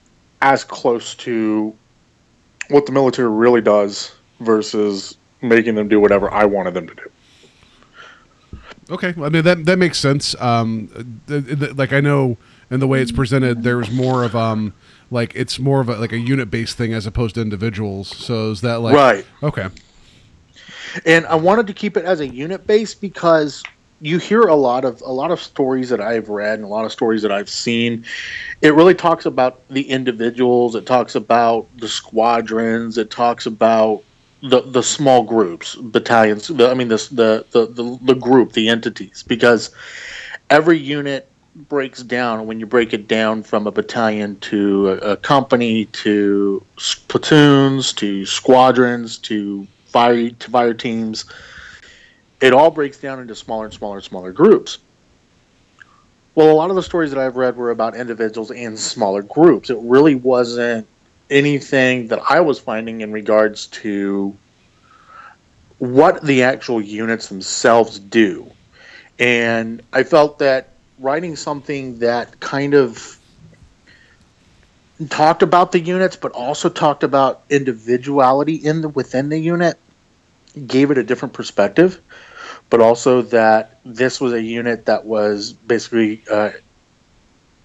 S6: as close to what the military really does versus making them do whatever I wanted them to do.
S2: Okay, I mean that that makes sense. Um, th- th- like I know in the way it's presented, there's more of um, like it's more of a like a unit based thing as opposed to individuals. So is that like
S6: Right.
S2: Okay,
S6: and I wanted to keep it as a unit base because you hear a lot of a lot of stories that I've read and a lot of stories that I've seen. It really talks about the individuals. It talks about the squadrons. It talks about the the small groups, battalions. The, I mean, this the, the the the group, the entities, because every unit breaks down when you break it down from a battalion to a, a company to platoons to squadrons to fire to fire teams it all breaks down into smaller and smaller and smaller groups. Well a lot of the stories that i've read were about individuals and smaller groups. It really wasn't anything that i was finding in regards to what the actual units themselves do. And i felt that writing something that kind of talked about the units but also talked about individuality in the within the unit gave it a different perspective but also that this was a unit that was basically uh,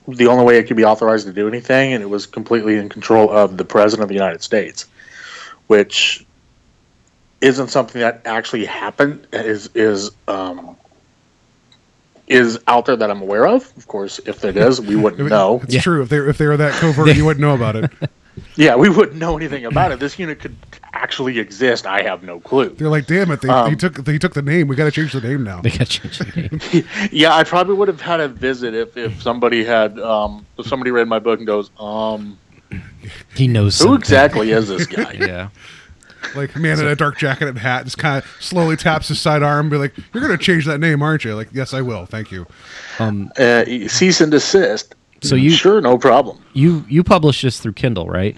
S6: the only way it could be authorized to do anything and it was completely in control of the president of the united states which isn't something that actually happened is is um, is out there that I'm aware of. Of course, if it is, we wouldn't know.
S2: It's true. If they if they were that covert, you wouldn't know about it.
S6: Yeah, we wouldn't know anything about it. This unit could actually exist. I have no clue.
S2: They're like, damn it, they,
S6: Um,
S2: they took they took the name. We got to change the name now.
S1: They got changed the name.
S6: Yeah, I probably would have had a visit if, if somebody had um, if somebody read my book and goes, um,
S1: He knows
S6: who
S1: something.
S6: exactly is this guy?
S1: Yeah.
S2: Like a man in a dark jacket and hat just kind of slowly taps his side arm and be like, "You're gonna change that name, aren't you?" Like, yes, I will. Thank you.
S1: Um,
S6: Uh, cease and desist.
S1: So you-
S6: sure, no problem.
S1: you you published this through Kindle, right?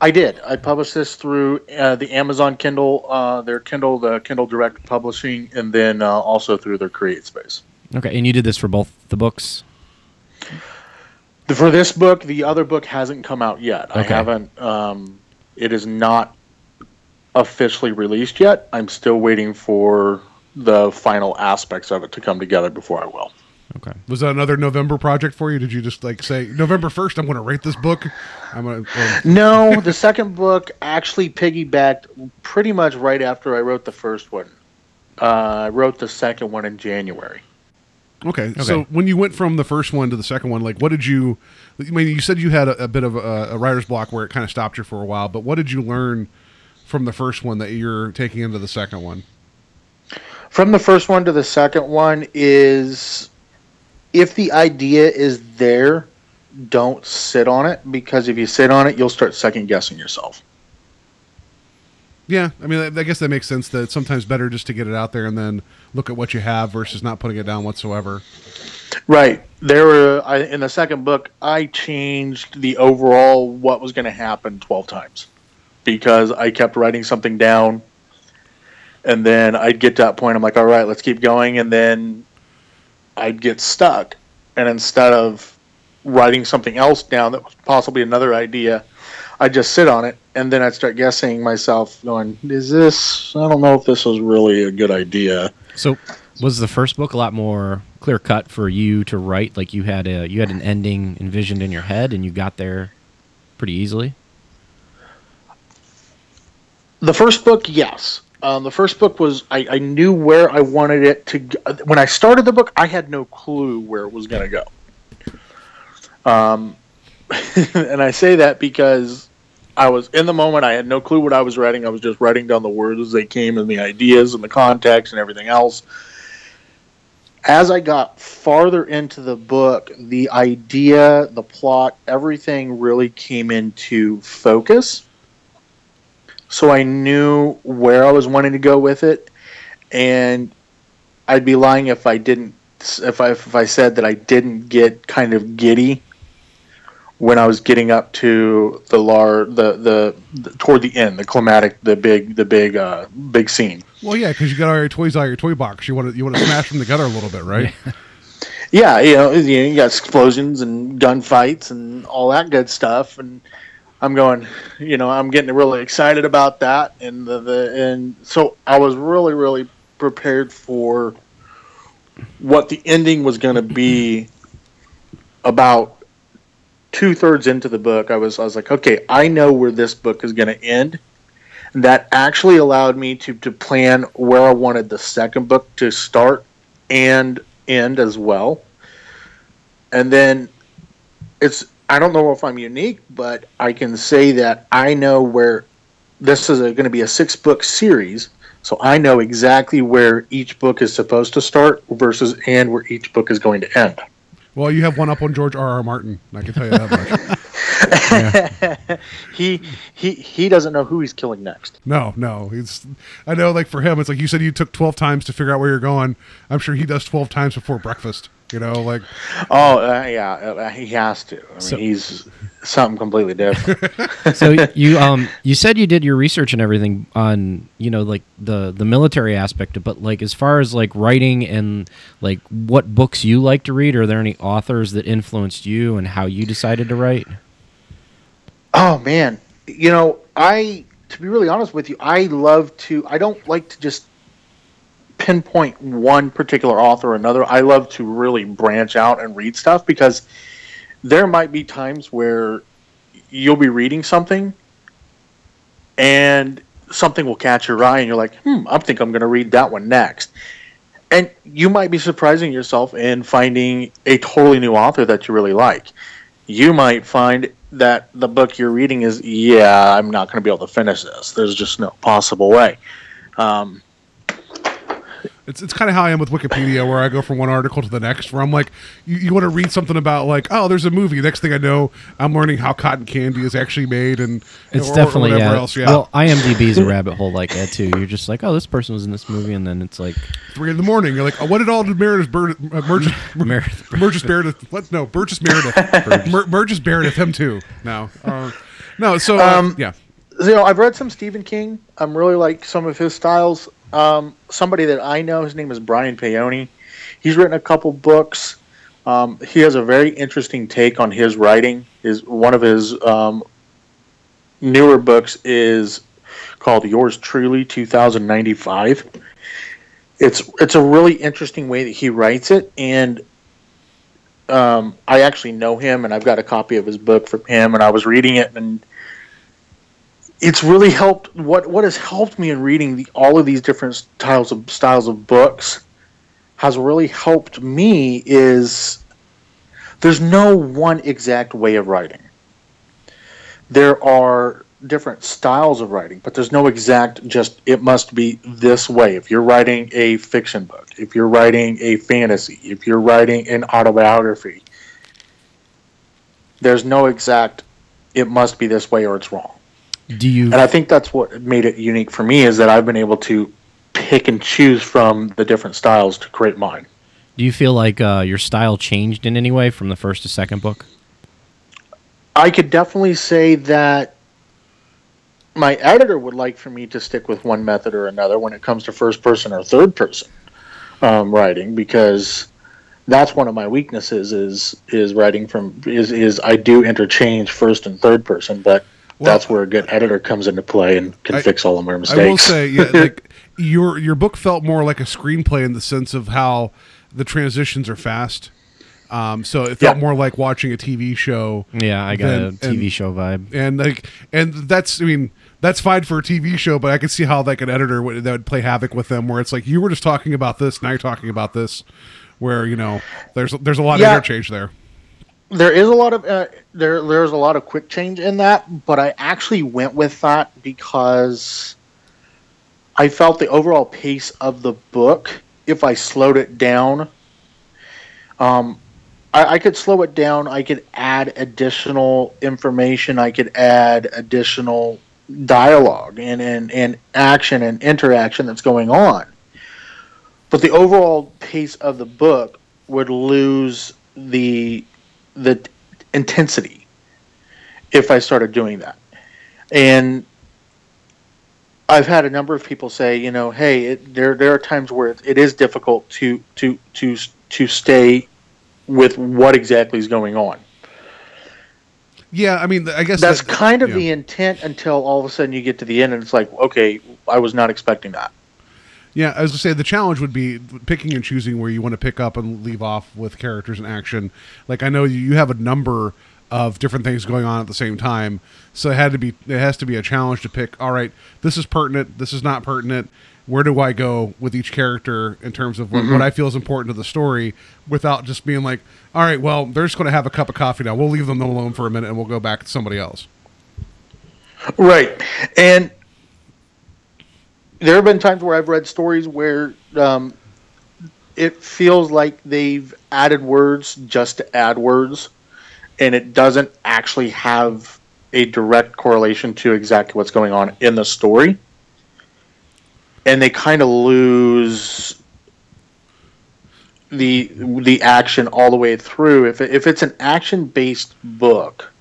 S6: I did. I published this through uh, the Amazon Kindle, uh, their Kindle, the Kindle Direct Publishing, and then uh, also through their Create Space.
S1: Okay, and you did this for both the books.
S6: The- For this book, the other book hasn't come out yet. I haven't. Um, it is not officially released yet. I'm still waiting for the final aspects of it to come together before I will.
S1: Okay.
S2: Was that another November project for you? Did you just like say November first? I'm going to rate this book. I'm going to.
S6: No, the second book actually piggybacked pretty much right after I wrote the first one. Uh, I wrote the second one in January.
S2: Okay. So when you went from the first one to the second one, like, what did you? I mean, you said you had a, a bit of a, a writer's block where it kind of stopped you for a while. But what did you learn from the first one that you're taking into the second one?
S6: From the first one to the second one is if the idea is there, don't sit on it because if you sit on it, you'll start second guessing yourself.
S2: Yeah, I mean, I guess that makes sense. That it's sometimes better just to get it out there and then look at what you have versus not putting it down whatsoever.
S6: Right. There were I, in the second book, I changed the overall what was going to happen 12 times because I kept writing something down and then I'd get to that point I'm like, "All right, let's keep going." And then I'd get stuck. And instead of writing something else down that was possibly another idea, I'd just sit on it and then I'd start guessing myself going, "Is this I don't know if this was really a good idea."
S1: So was the first book a lot more clear cut for you to write? Like you had a you had an ending envisioned in your head, and you got there pretty easily.
S6: The first book, yes. Um, the first book was I, I knew where I wanted it to. Go. When I started the book, I had no clue where it was going to go. Um, and I say that because I was in the moment. I had no clue what I was writing. I was just writing down the words as they came and the ideas and the context and everything else. As I got farther into the book, the idea, the plot, everything really came into focus so I knew where I was wanting to go with it, and I'd be lying if I didn't if I if I said that I didn't get kind of giddy when I was getting up to the lar the the, the toward the end the climatic the big the big uh big scene.
S2: Well, yeah, because you got all your toys out of your toy box. You want to you want to smash them together a little bit, right?
S6: Yeah, you know, you, know, you got explosions and gunfights and all that good stuff, and I'm going, you know, I'm getting really excited about that, and the, the and so I was really really prepared for what the ending was going to be. About two thirds into the book, I was I was like, okay, I know where this book is going to end. And that actually allowed me to to plan where I wanted the second book to start and end as well. And then it's I don't know if I'm unique, but I can say that I know where this is going to be a six book series, so I know exactly where each book is supposed to start versus and where each book is going to end.
S2: Well, you have one up on George R. R. Martin. I can tell you that much.
S6: he he he doesn't know who he's killing next.
S2: No, no. It's I know, like for him, it's like you said you took twelve times to figure out where you're going. I'm sure he does twelve times before breakfast. You know, like
S6: Oh uh, yeah, uh, he has to. I mean,
S1: So-
S6: he's something completely different.
S1: so you um you said you did your research and everything on you know like the the military aspect but like as far as like writing and like what books you like to read are there any authors that influenced you and how you decided to write
S6: Oh man, you know, I to be really honest with you, I love to. I don't like to just pinpoint one particular author or another. I love to really branch out and read stuff because there might be times where you'll be reading something and something will catch your eye and you're like, hmm, I think I'm going to read that one next. And you might be surprising yourself in finding a totally new author that you really like. You might find that the book you're reading is, yeah, I'm not going to be able to finish this. There's just no possible way. Um,
S2: It's, it's kind of how I am with Wikipedia, where I go from one article to the next. Where I'm like, you, you want to read something about like, oh, there's a movie. Next thing I know, I'm learning how cotton candy is actually made, and
S1: It's
S2: or- or
S1: definitely
S2: whatever
S1: yeah.
S2: else. Yeah,
S1: Well, IMDb's a rabbit hole like that too. You're just like, oh, this person was in this movie, and then it's like
S2: three in the morning. You're like, oh, what did all did Meredith Bur- uh, Burgess,
S1: Meredith-
S2: Burgess Meredith? What? No, Burgess Meredith. Mer- Burgess Meredith. Him too. No, uh, no. So uh,
S6: Um,
S2: yeah,
S6: you know, I've read some Stephen King. I'm really like some of his styles. Um, somebody that I know, his name is Brian Paoni. He's written a couple books. Um, he has a very interesting take on his writing. Is one of his um, newer books is called Yours Truly 2095. It's it's a really interesting way that he writes it, and um, I actually know him, and I've got a copy of his book from him, and I was reading it, and it's really helped. What what has helped me in reading the, all of these different styles of styles of books has really helped me is there's no one exact way of writing. There are different styles of writing, but there's no exact just it must be this way. If you're writing a fiction book, if you're writing a fantasy, if you're writing an autobiography, there's no exact it must be this way or it's wrong.
S1: Do you?
S6: And I think that's what made it unique for me is that I've been able to pick and choose from the different styles to create mine.
S1: Do you feel like uh, your style changed in any way from the first to second book?
S6: I could definitely say that my editor would like for me to stick with one method or another when it comes to first person or third person um, writing because that's one of my weaknesses is is writing from is is I do interchange first and third person, but
S2: Well,
S6: that's where a good editor comes into play and can
S2: I-
S6: fix all of our mistakes.
S2: I will say, yeah, like your your book felt more like a screenplay in the sense of how the transitions are fast. Um, so it felt
S6: Yeah.
S2: more like watching a TV show.
S1: Yeah, I got
S2: than-
S1: a TV
S2: and-
S1: show vibe.
S2: and like and that's I mean that's fine for a TV show, but I could see how like an editor would that would play havoc with them, where it's like you were just talking about this, now you're talking about this, where you know there's there's a lot
S6: Yeah.
S2: of interchange there.
S6: There is a lot of uh, there there's a lot of quick change in that but i actually went with that because i felt the overall pace of the book if i slowed it down um I, I could slow it down. I could add additional information. I could add additional dialogue and, and, and action and interaction that's going on. But the overall pace of the book would lose the the intensity if I started doing that. And I've had a number of people say, you know, hey, it, there there are times where it, it is difficult to to to to stay with what exactly is going on.
S2: Yeah, I mean, I guess
S6: That's
S2: that-
S6: kind of
S2: yeah.
S6: the intent until all of a sudden you get to the end and it's like, okay, I was not expecting that.
S2: Yeah, as I was gonna say the challenge would be picking and choosing where you want to pick up and leave off with characters and action. Like I know you you have a number of different things going on at the same time, so it had to be it has to be a challenge to pick. All right, this is pertinent. This is not pertinent. Where do I go with each character in terms of what, what mm-hmm. I feel is important to the story, without just being like, all right, well, they're just going to have a cup of coffee now. We'll leave them alone for a minute and we'll go back to somebody else.
S6: Right. And there have been times where I've read stories where um, it feels like they've added words just to add words, and it doesn't actually have a direct correlation to exactly what's going on in the story. And they kind of lose the the action all the way through. If if it's an action based book,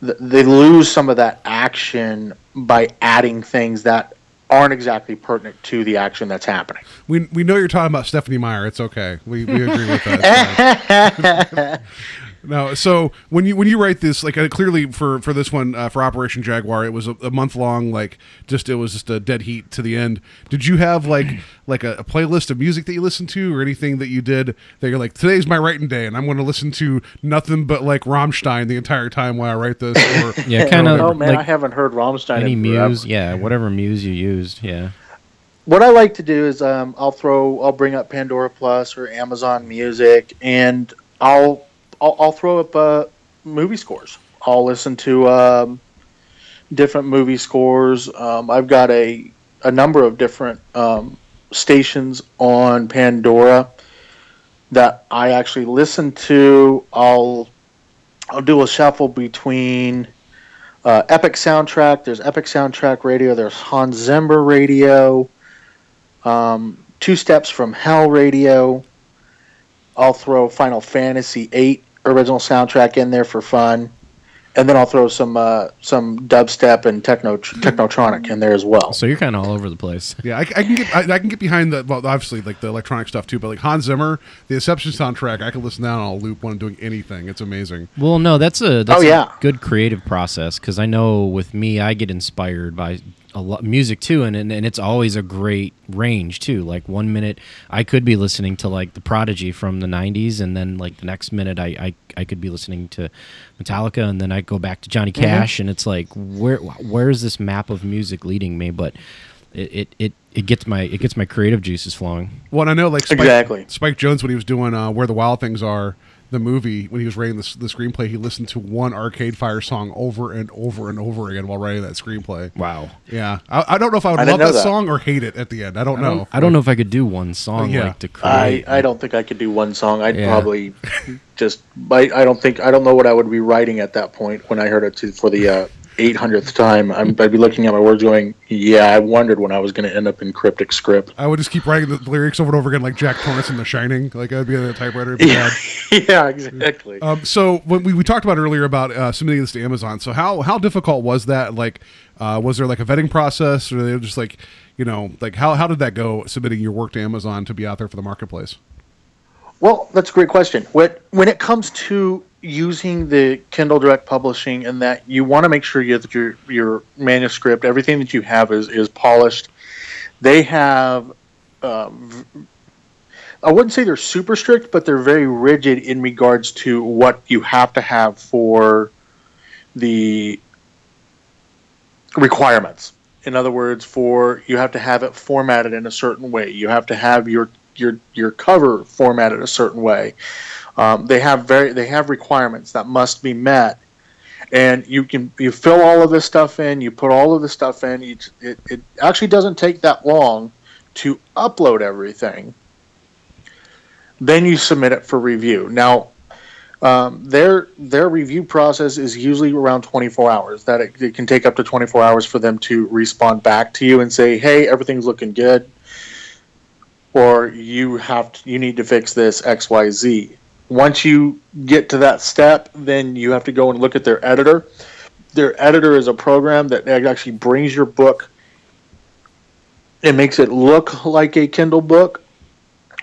S6: th- they lose some of that action by adding things that aren't exactly pertinent to the action that's happening.
S2: We we know you're talking about Stephenie Meyer. It's okay. We we agree with that. No, so when you when you write this, like uh, clearly for for this one uh, for Operation Jaguar, it was a, a month long. Like just it was just a dead heat to the end. Did you have like like a, a playlist of music that you listened to, or anything that you did that you're like today's my writing day, and I'm going to listen to nothing but like Rammstein the entire time while I write this? Or
S1: Yeah, kind of
S6: Oh man,
S1: like
S6: I haven't heard Rammstein
S1: any
S6: in
S1: muse. Yeah, whatever muse you used. Yeah.
S6: what I like to do is um, I'll throw I'll bring up Pandora Plus or Amazon Music and I'll I'll, I'll throw up uh, movie scores. I'll listen to um, different movie scores. Um, I've got a a number of different um, stations on Pandora that I actually listen to. I'll I'll do a shuffle between uh, Epic Soundtrack. There's Epic Soundtrack Radio. There's Hans Zimmer Radio um, Two Steps from Hell Radio. I'll throw Final Fantasy VIII original soundtrack in there for fun, and then I'll throw some uh, some dubstep and techno technotronic in there as well.
S1: So you're kind of all over the place.
S2: Yeah, I, I can get I, I can get behind the well, obviously like the electronic stuff too, but like Hans Zimmer, the Inception soundtrack, I can listen down on a loop when I'm doing anything. It's amazing.
S1: Well, no, that's a that's
S6: Oh, yeah.
S1: a good creative process because I know with me, I get inspired by a lot music too, and, and and it's always a great range too. Like one minute I could be listening to like the Prodigy from the '90s, and then like the next minute I I, I could be listening to Metallica, and then I go back to Johnny Cash, and it's like where where is this map of music leading me? But it, it, it, it gets my it gets my creative juices flowing.
S2: Well, and I know like Spike,
S6: Exactly.
S2: Spike Jonze when he was doing uh, Where the Wild Things Are, the movie when he was writing the, the screenplay, he listened to one Arcade Fire song over and over and over again while writing that screenplay.
S1: Wow.
S2: Yeah, I, I don't know if I would
S6: I
S2: love
S6: didn't
S2: that,
S6: that.
S2: song or hate it at the end. I don't know.
S1: I don't know if I could do one song
S2: Yeah.
S1: like to
S6: I,
S1: create.
S6: I don't think I could do one song. I'd
S1: Yeah.
S6: probably just I, I don't think I don't know what I would be writing at that point when I heard it to, for the uh, 800th time. I'm, I'd be looking at my words going, yeah, I wondered when I was going to end up in cryptic script.
S2: I would just keep writing the lyrics over and over again, like Jack Torrance in The Shining. Like I'd be on the typewriter. Bad.
S6: yeah, exactly.
S2: Um, so when we, we talked about earlier about uh, submitting this to Amazon, so how how difficult was that? Like, uh, was there like a vetting process, or they were just like, you know, like how how did that go? Submitting your work to Amazon to be out there for the marketplace.
S6: Well, that's a great question. When when it comes to using the Kindle Direct Publishing, and that you want to make sure you, that your your manuscript, everything that you have is is polished. They have. Um, wouldn't say they're super strict, but they're very rigid in regards to what you have to have for the requirements. In other words, for you have to have it formatted in a certain way. You have to have your your your cover formatted a certain way. Um, they have very they have requirements that must be met, and you can you fill all of this stuff in. You put all of this stuff in. You, it it actually doesn't take that long to upload everything. Then you submit it for review. Now, um, their their review process is usually around 24 hours. That it, it can take up to 24 hours for them to respond back to you and say, "Hey, everything's looking good," or "You have to, you need to fix this X Y Z. Once you get to that step, then you have to go and look at their editor. Their editor is a program that actually brings your book. It makes it look like a Kindle book,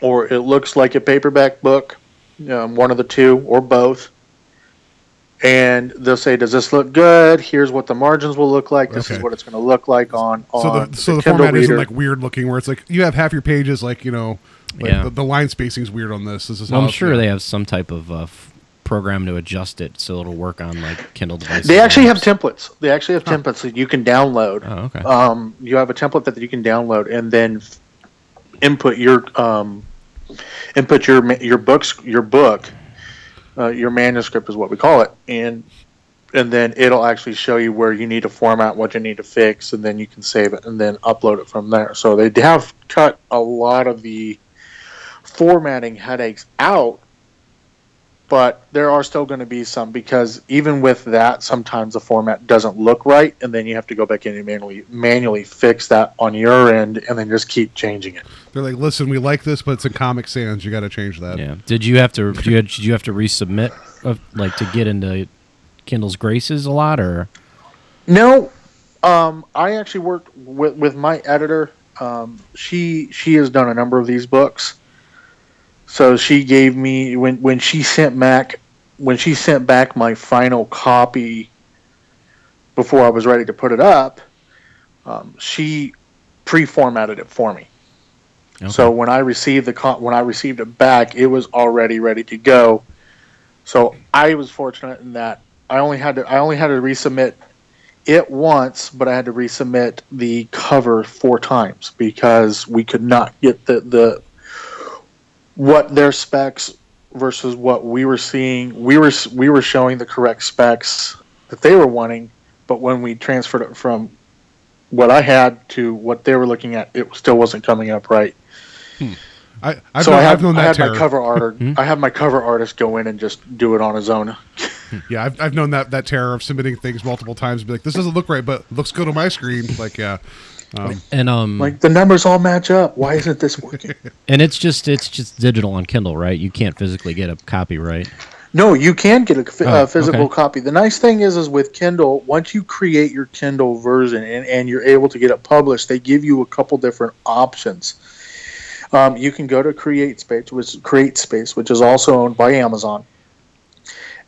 S6: or it looks like a paperback book um, one of the two or both. And they'll say, "Does this look good? Here's what the margins will look like. This
S2: Okay.
S6: is what it's going to look like on all
S2: So
S6: on
S2: the so the,
S6: Kindle
S2: format isn't like weird looking, where it's like you have half your pages like you know, like
S1: Yeah.
S2: the, the line is weird on this. This is
S1: Well, I'm sure
S2: yeah.
S1: they have some type of uh, f- program to adjust it so it'll work on like Kindle devices.
S6: They actually have templates. They actually have templates that you can download.
S1: Oh, okay.
S6: Um, you have a template that you can download and then f- input your um, input your your books your book uh, your manuscript is what we call it. And and then it'll actually show you where you need to format what you need to fix and then you can save it and then upload it from there. So they have cut a lot of the formatting headaches out but there are still going to be some because even with that sometimes the format doesn't look right and then you have to go back in and manually manually fix that on your end and then just keep changing it
S2: They're like, listen, we like this, but it's in Comic Sans. You got to change that.
S1: Yeah. Did you have to? Did you, did you have to resubmit, of, like, to get into Kindle's graces a lot, or?
S6: No, um, I actually worked with with my editor. Um, she she has done a number of these books, so she gave me when when she sent Mac when she sent back my final copy before I was ready to put it up, um, she pre-formatted it for me.
S1: Okay.
S6: So when I received the con- when I received it back, it was already ready to go. So I was fortunate in that I only had to I only had to resubmit it once, but I had to resubmit the cover four times because we could not get the the what their specs versus what we were seeing. We were we were showing the correct specs that they were wanting, but when we transferred it from what I had to what they were looking at, it still wasn't coming up right. Hmm.
S2: I, I've,
S6: so
S2: known,
S6: I had,
S2: I've known
S6: I
S2: that
S6: had
S2: terror.
S6: my cover art. Hmm? I have my cover artist go in and just do it on his own. Hmm.
S2: Yeah, I've, I've known that that terror of submitting things multiple times. Be like, this doesn't look right, but looks good on my screen. Like, yeah, um,
S1: and um,
S6: Like the numbers all match up. Why isn't this working?
S1: and it's just it's just digital on Kindle, right? You can't physically get a copy, right?
S6: No, you can get a f-
S1: Oh,
S6: uh, physical
S1: okay.
S6: copy. The nice thing is, is with Kindle, once you create your Kindle version and, and you're able to get it published, they give you a couple different options. Um, you can go to Create Space, which Create Space, which is also owned by Amazon,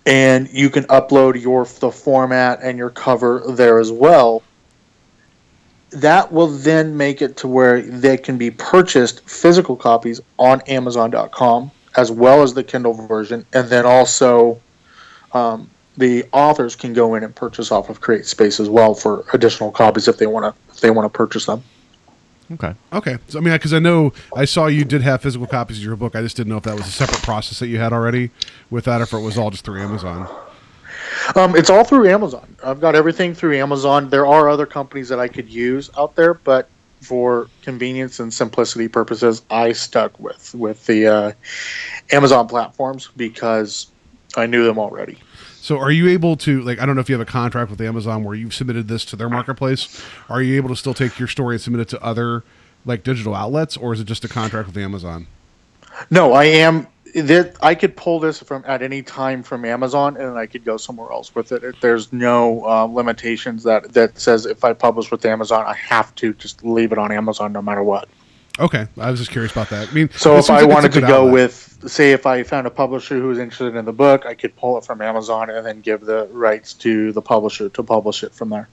S6: and you can upload your the format and your cover there as well. That will then make it to where they can be purchased physical copies on Amazon.com as well as the Kindle version, and then also um, the authors can go in and purchase off of Create Space as well for additional copies if they want to if they want to purchase them.
S1: Okay.
S2: okay. So I mean, because I know I saw you did have physical copies of your book. I just didn't know if that was a separate process that you had already with that, or if it was all just through Amazon.
S6: Um, it's all through Amazon. I've got everything through Amazon. There are other companies that I could use out there, but for convenience and simplicity purposes, I stuck with with the uh, Amazon platforms because I knew them already.
S2: So are you able to like I don't know if you have a contract with Amazon where you've submitted this to their marketplace? Are you able to still take your story and submit it to other like digital outlets, or is it just a contract with Amazon?
S6: No, I am. That I could pull this from at any time from Amazon, and I could go somewhere else with it. There's no uh, limitations that that says if I publish with Amazon, I have to just leave it on Amazon no matter what.
S2: Okay, I was just curious about that. I mean,
S6: So if I
S2: like
S6: wanted to go
S2: outlet.
S6: with, say, if I found a publisher who was interested in the book, I could pull it from Amazon and then give the rights to the publisher to publish it from there.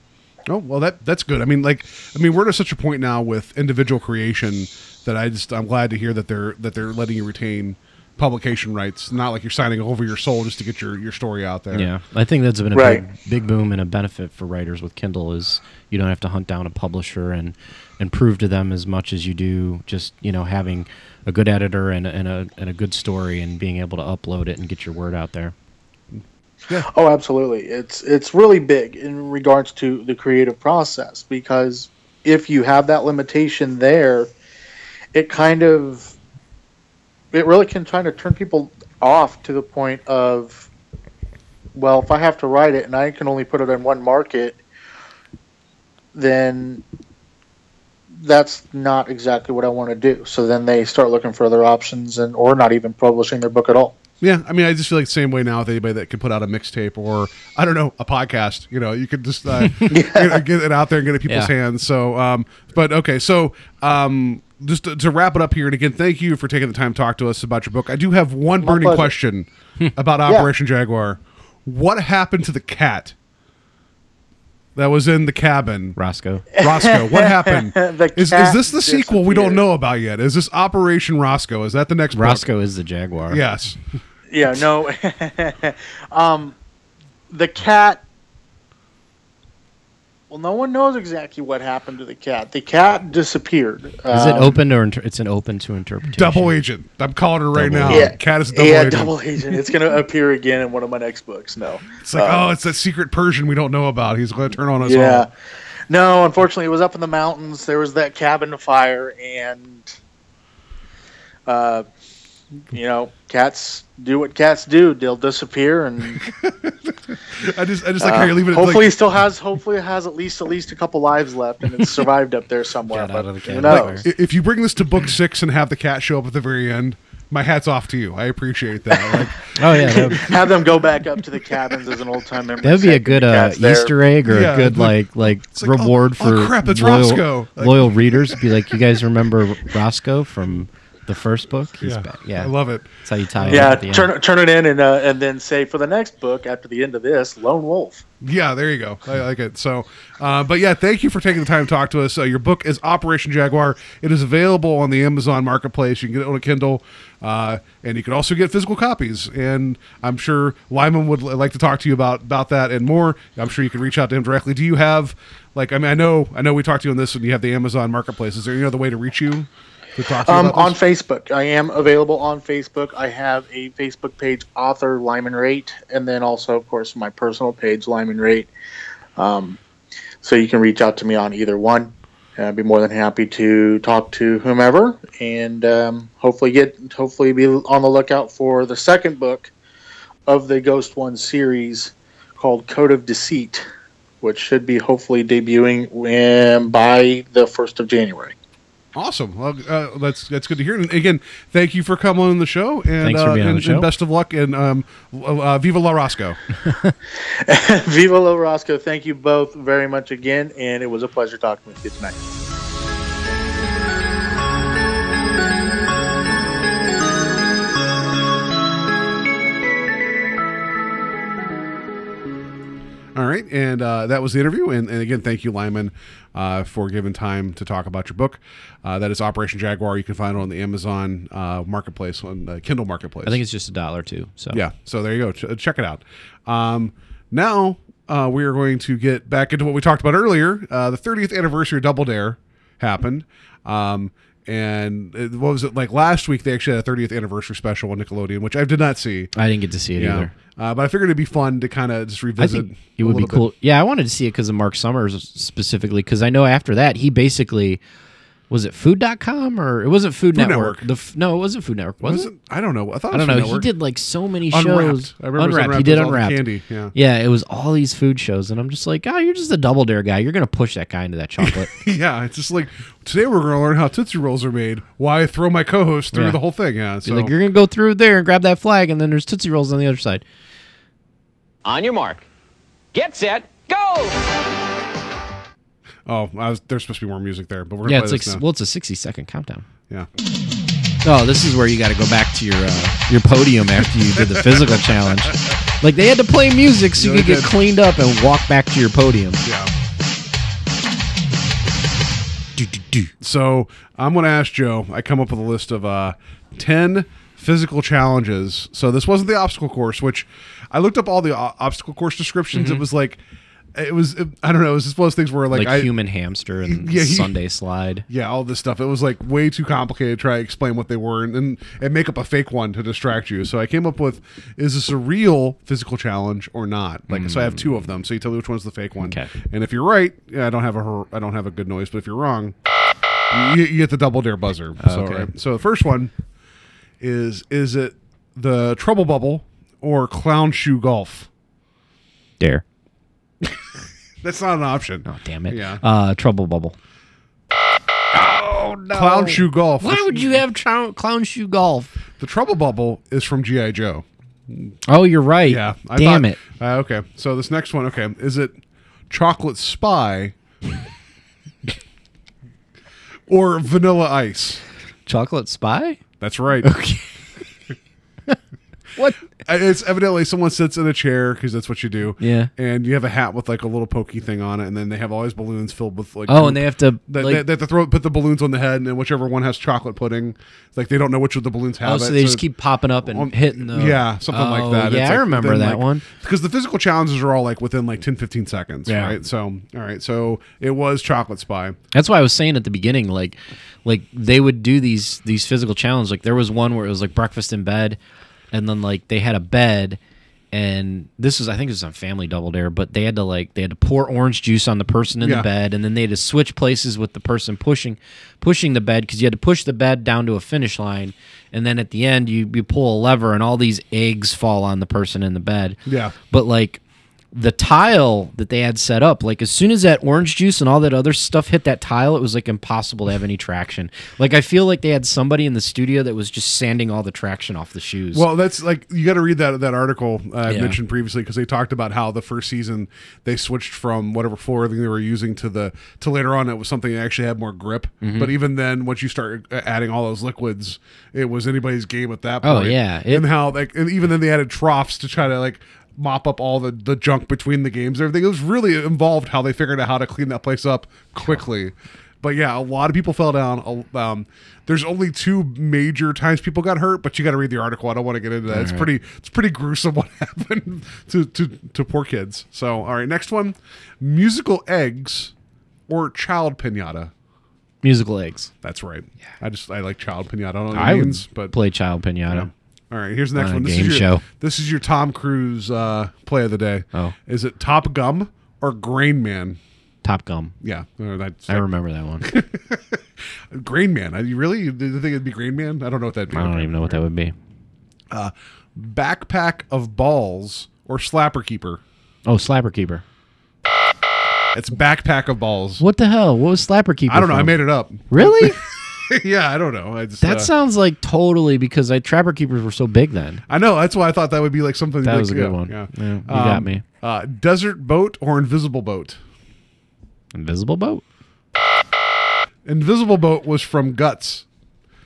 S2: Oh well, that that's good. I mean, like, I mean, we're at such a point now with individual creation that I just I'm glad to hear that they're that they're letting you retain publication rights. Not like you're signing over your soul just to get your your story out there.
S1: Yeah, I think that's been a
S6: Right.
S1: big, big boom and a benefit for writers with Kindle is you don't have to hunt down a publisher and and prove to them as much as you do just you know having a good editor and a, and a and a good story and being able to upload it and get your word out there. Yeah.
S6: Oh, absolutely. It's it's really big in regards to the creative process because if you have that limitation there, it kind of it really can kind of turn people off to the point of well, if I have to write it and I can only put it in one market, then that's not exactly what I want to do. So then they start looking for other options and or not even publishing their book at all.
S2: Yeah, I mean, I just feel like the same way now with anybody that can put out a mixtape or I don't know a podcast. You know, you could just uh, get, get it out there and get it in people's
S1: Yeah.
S2: hands. So, um, but okay, so um, just to, to wrap it up here, and again, thank you for taking the time to talk to us about your book. I do have one burning
S6: pleasure.
S2: question about Operation Jaguar. What happened to the cat that was in the cabin?
S1: Roscoe.
S2: Roscoe, what happened? Is, is this the sequel we don't know about yet? Is this Operation Roscoe? Is that the next book?
S1: Is the Jaguar.
S2: Yes.
S6: Yeah, no. um, the cat. Well, no one knows exactly what happened to the cat. The cat disappeared.
S1: Is it
S6: Um,
S1: open or inter- it's an open to interpretation?
S2: Double agent. I'm calling her right
S1: Double
S2: now.
S6: Yeah,
S2: Cat is a double agent.
S6: yeah,
S2: agent.
S6: double agent. It's going to appear again in one of my next books. No,
S2: It's like,
S6: Uh,
S2: oh, it's that secret Persian we don't know about. He's going to turn on us
S6: yeah.
S2: all.
S6: No, unfortunately, it was up in the mountains. There was that cabin fire, and uh, you know, cats do what cats do. They'll disappear, and
S2: I just, I just like how
S6: Uh,
S2: you're leaving it.
S6: hopefully,
S2: like,
S6: still has. Hopefully, it has at least at least a couple lives left, and it's survived up there somewhere. But
S1: of the
S6: who knows?
S1: fire.
S2: i- if you bring this to book six and have the cat show up at the very end, my hat's off to you. I appreciate that. Like,
S1: Oh yeah, that
S6: Have them go back up to the cabins as an old time memory.
S1: that would be a good uh,
S6: cat's there.
S1: Easter egg or
S2: Yeah,
S1: a good
S2: like-
S1: like like,
S2: like, oh,
S1: reward
S2: oh,
S1: for
S2: crap, it's
S1: loyal,
S2: Roscoe. Like-
S1: loyal readers. Be like, you guys remember Roscoe from The first book. He's
S2: Yeah.
S1: back. Yeah,
S2: I love it.
S1: That's how you tie. it
S6: Yeah,
S1: at the end.
S6: turn turn it in and uh, and then say for the next book after the end of this, Lone Wolf.
S2: Yeah, there you go. I like it. So, uh, but yeah, thank you for taking the time to talk to us. Uh, your book is Operation Jaguar. It is available on the Amazon Marketplace. You can get it on a Kindle, uh, and you can also get physical copies. And I'm sure Lyman would li- like to talk to you about about that and more. I'm sure you can reach out to him directly. Do you have like? I mean, I know, I know, we talked to you on this, and you have the Amazon Marketplace. Is there any other way to reach you? To talk to you
S6: Um, on? Facebook, I am available on Facebook. I have a Facebook page, author Lyman Rate, and then also, of course, my personal page, Lyman Rate. Um, so you can reach out to me on either one. And I'd be more than happy to talk to whomever, and um, hopefully get hopefully be on the lookout for the second book of the Ghost One series called Code of Deceit, which should be hopefully debuting um, by the first of January.
S2: Awesome. Well, uh, that's that's good to hear. And again, thank you for coming on the show. And,
S1: Thanks for
S2: uh,
S1: being on
S2: and,
S1: the show.
S2: and best of luck. And um, uh, Viva La Roscoe.
S6: Viva La Roscoe, thank you both very much again, and it was a pleasure talking with you tonight.
S2: All right, and uh, that was the interview. And, and again, thank you, Lyman, uh, for giving time to talk about your book. Uh, that is Operation Jaguar. You can find it on the Amazon uh, Marketplace, on the Kindle Marketplace.
S1: I think it's just a dollar too. So
S2: yeah. So there you go. Ch- check it out. Um, now uh, we are going to get back into what we talked about earlier. Uh, the 30th anniversary of Double Dare happened. Um, and what was it like last week? They actually had a 30th anniversary special on Nickelodeon, which I did not see.
S1: I didn't get to see it
S2: Yeah.
S1: either.
S2: Uh, but I figured it'd be fun to kind of just
S1: I
S2: revisit.
S1: think it would be
S2: little bit.
S1: cool. Yeah, I wanted to see it because of Mark Summers specifically. Because I know after that he basically was it Food.com or it wasn't Food,
S2: Food
S1: Network.
S2: Network.
S1: The f- no, it wasn't Food Network. Was,
S2: Was
S1: it?
S2: it? I don't know. I thought
S1: I
S2: it
S1: don't
S2: was
S1: know.
S2: Food
S1: He did like so many
S2: Unwrapped.
S1: shows.
S2: I remember
S1: Unwrapped.
S2: Unwrapped.
S1: He did
S2: It was all the
S1: Unwrapped.
S2: candy, yeah.
S1: Yeah, it was all these food shows, and I'm just like, oh, you're just a double dare guy. You're gonna push that guy into that chocolate.
S2: yeah, it's just like today we're going to learn how Tootsie Rolls are made. Why throw my co-host through
S1: Yeah.
S2: the whole thing? Yeah, so
S1: like, you're gonna go through there and grab that flag, and then there's Tootsie Rolls on the other side.
S7: On your mark. Get set. Go!
S2: Oh, I was, there's supposed to be more music there, but we're gonna
S1: Yeah,
S2: play
S1: it's like
S2: now.
S1: well, it's a 60 second countdown.
S2: yeah.
S1: Oh, this is where you got to go back to your uh, your podium after you did the physical challenge. Like they had to play music so you
S2: Yeah,
S1: could get
S2: did.
S1: cleaned up and walk back to your podium.
S2: Yeah. So I'm going to ask Joe. I come up with a list of uh, ten physical challenges. So this wasn't the obstacle course, which I looked up all the o- obstacle course descriptions. It was like, it was it, I don't know. It was just one of those things where like,
S1: Like,
S2: I,
S1: human hamster and
S2: Yeah, he-
S1: Sunday slide.
S2: Yeah, all this stuff. It was like way too complicated to try to explain what they were and, and and make up a fake one to distract you. So I came up with is this a real physical challenge or not? Like so I have mm. two of them. So you tell me which one's the fake one.
S1: Okay.
S2: And if you're right, yeah, I don't have a I don't have a good noise, but if you're wrong, you, you get the double dare buzzer. Oh, so
S1: Okay.
S2: right. So the first one is is it the trouble bubble or clown shoe golf?
S1: Dare.
S2: That's not an option.
S1: Oh damn it.
S2: Yeah.
S1: Uh, trouble bubble. Oh no.
S2: Clown shoe golf.
S1: Why would you have trou- clown shoe golf?
S2: the trouble bubble is from GI Joe.
S1: Oh, you're right.
S2: Yeah. I
S1: Damn
S2: thought-
S1: it.
S2: Uh, okay. So this next one, okay, is it chocolate spy or vanilla ice?
S1: Chocolate spy?
S2: That's right.
S1: Okay. What?
S2: It's evidently someone sits in a chair because that's what you do.
S1: Yeah.
S2: And you have a hat with like a little pokey thing on it, and then they have all these balloons filled with like.
S1: Oh,
S2: goop.
S1: and they have to
S2: They,
S1: like,
S2: they, they have to throw put the balloons on the head, and then whichever one has chocolate pudding, like they don't know which of the balloons have
S1: oh,
S2: it.
S1: so they just keep popping up and hitting the
S2: yeah something like
S1: Oh,
S2: that
S1: Yeah,
S2: It's
S1: I
S2: like
S1: remember
S2: within,
S1: that
S2: like-
S1: one.
S2: because the physical challenges are all like within like 10 15 seconds
S1: Yeah.
S2: right so all right so it was chocolate spy
S1: That's why I was saying at the beginning, like, like they would do these these physical challenges. Like there was one where it was like breakfast in bed, and then like they had a bed, and this was I think it was on Family Double Dare, but they had to like they had to pour orange juice on the person in
S2: Yeah.
S1: the bed, and then they had to switch places with the person pushing pushing the bed because you had to push the bed down to a finish line, and then at the end you you pull a lever and all these eggs fall on the person in the bed.
S2: Yeah.
S1: but like the tile that they had set up, like as soon as that orange juice and all that other stuff hit that tile, it was like impossible to have any traction. Like I feel like they had somebody in the studio that was just sanding all the traction off the shoes.
S2: Well, that's like you got to read that that article uh, I
S1: Yeah.
S2: mentioned previously because they talked about how the first season they switched from whatever flooring they were using to the to later on it was something that actually had more grip.
S1: Mhm.
S2: But even then, once you start uh, adding all those liquids, it was anybody's game at that point.
S1: Oh,
S2: point.
S1: yeah. It-
S2: and how like and even then they added troughs to try to like mop up all the the junk between the games. and Everything it was really involved how they figured out how to clean that place up quickly. But yeah, a lot of people fell down. Um, there's only two major times people got hurt, but you got to read the article. I don't want to get into that. it's
S1: All right.
S2: pretty, it's pretty gruesome what happened to, to to poor kids. So, all right, next one: musical eggs or child pinata.
S1: Musical eggs.
S2: That's right. Yeah. I just I like child pinata. I don't know what
S1: I
S2: it
S1: would
S2: but
S1: play child pinata.
S2: All right, here's the next
S1: On a
S2: one. This
S1: game
S2: is your,
S1: show.
S2: This is your Tom Cruise uh, play of the day.
S1: Oh.
S2: is it Top Gum or Grain Man?
S1: Top Gum.
S2: Yeah, uh, that's,
S1: I remember that one.
S2: Grain Man. Uh, You really you think it'd be Grain Man? I don't know what that'd be.
S1: I don't even know what that would be.
S2: Uh, backpack of balls or slapper keeper.
S1: Oh, Slapper Keeper.
S2: It's backpack of balls.
S1: What the hell? What was Slapper Keeper?
S2: I don't know. I
S1: from?
S2: made it up.
S1: Really?
S2: yeah, I don't know. I just
S1: That
S2: uh,
S1: sounds like totally because I Trapper Keepers were so big then.
S2: I know. That's why I thought that would be like something.
S1: That
S2: like-
S1: was a good
S2: yeah,
S1: one.
S2: Yeah,
S1: Yeah, you got me.
S2: Uh, desert boat or invisible boat.
S1: Invisible boat.
S2: Invisible boat was from Guts.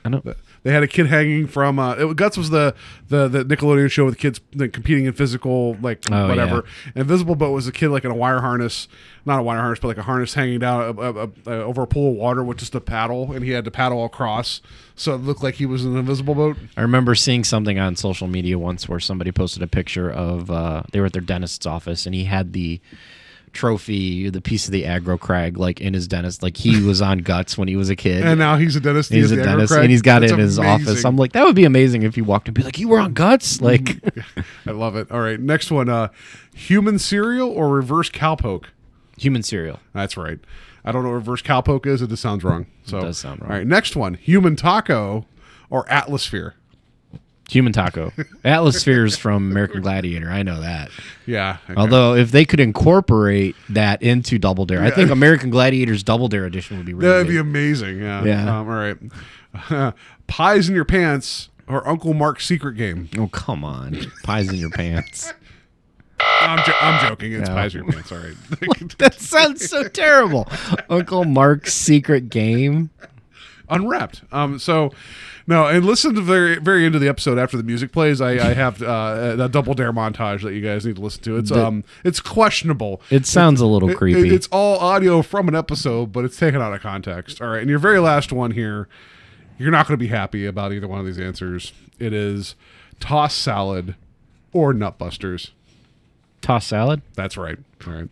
S1: I know.
S2: They had a kid hanging from uh, it, Guts was the, the the Nickelodeon show with kids like, competing in physical like
S1: Oh,
S2: whatever. Invisible boat was a kid like in a wire harness, not a wire harness, but like a harness hanging down uh, uh, uh, over a pool of water with just a paddle, and he had to paddle across, so it looked like he was in an invisible boat.
S1: I remember seeing something on social media once where somebody posted a picture of uh, they were at their dentist's office and he had the trophy, the piece of the aggro crag, like in his dentist, like he was on guts when he was a kid.
S2: And now he's a dentist.
S1: He's a
S2: the
S1: dentist, and he's got
S2: That's
S1: it in his office. I'm like, that would be amazing if you walked and be like, you were on guts, like.
S2: I love it. All right, next one: uh, human cereal or reverse cowpoke.
S1: Human cereal.
S2: That's right. I don't know what reverse cowpoke is. It just sounds wrong. So it
S1: does sound wrong.
S2: All right, next one: human taco or Atlasphere.
S1: Human taco. Atlaspheres from American Gladiator. I know that.
S2: Yeah. okay.
S1: Although, if they could incorporate that into Double Dare, I think American Gladiator's Double Dare edition would be really
S2: that'd
S1: good.
S2: be amazing. Yeah.
S1: Yeah.
S2: Um, all right. Pies in your pants or Uncle Mark's secret game.
S1: Oh, come on. Pies in your pants.
S2: I'm, jo- I'm joking. It's
S1: No.
S2: pies in your pants. All right.
S1: that sounds so terrible. Uncle Mark's secret game.
S2: Unwrapped. Um, so no, and listen to the very very end of the episode after the music plays. I, I have uh, a double dare montage that you guys need to listen to. It's um it's questionable.
S1: It sounds a little
S2: It-
S1: creepy.
S2: it- it's all audio from an episode, but it's taken out of context. All right, and your very last one here, you're not going to be happy about either one of these answers. It is toss salad or nutbusters.
S1: Toss salad?
S2: That's right. All right.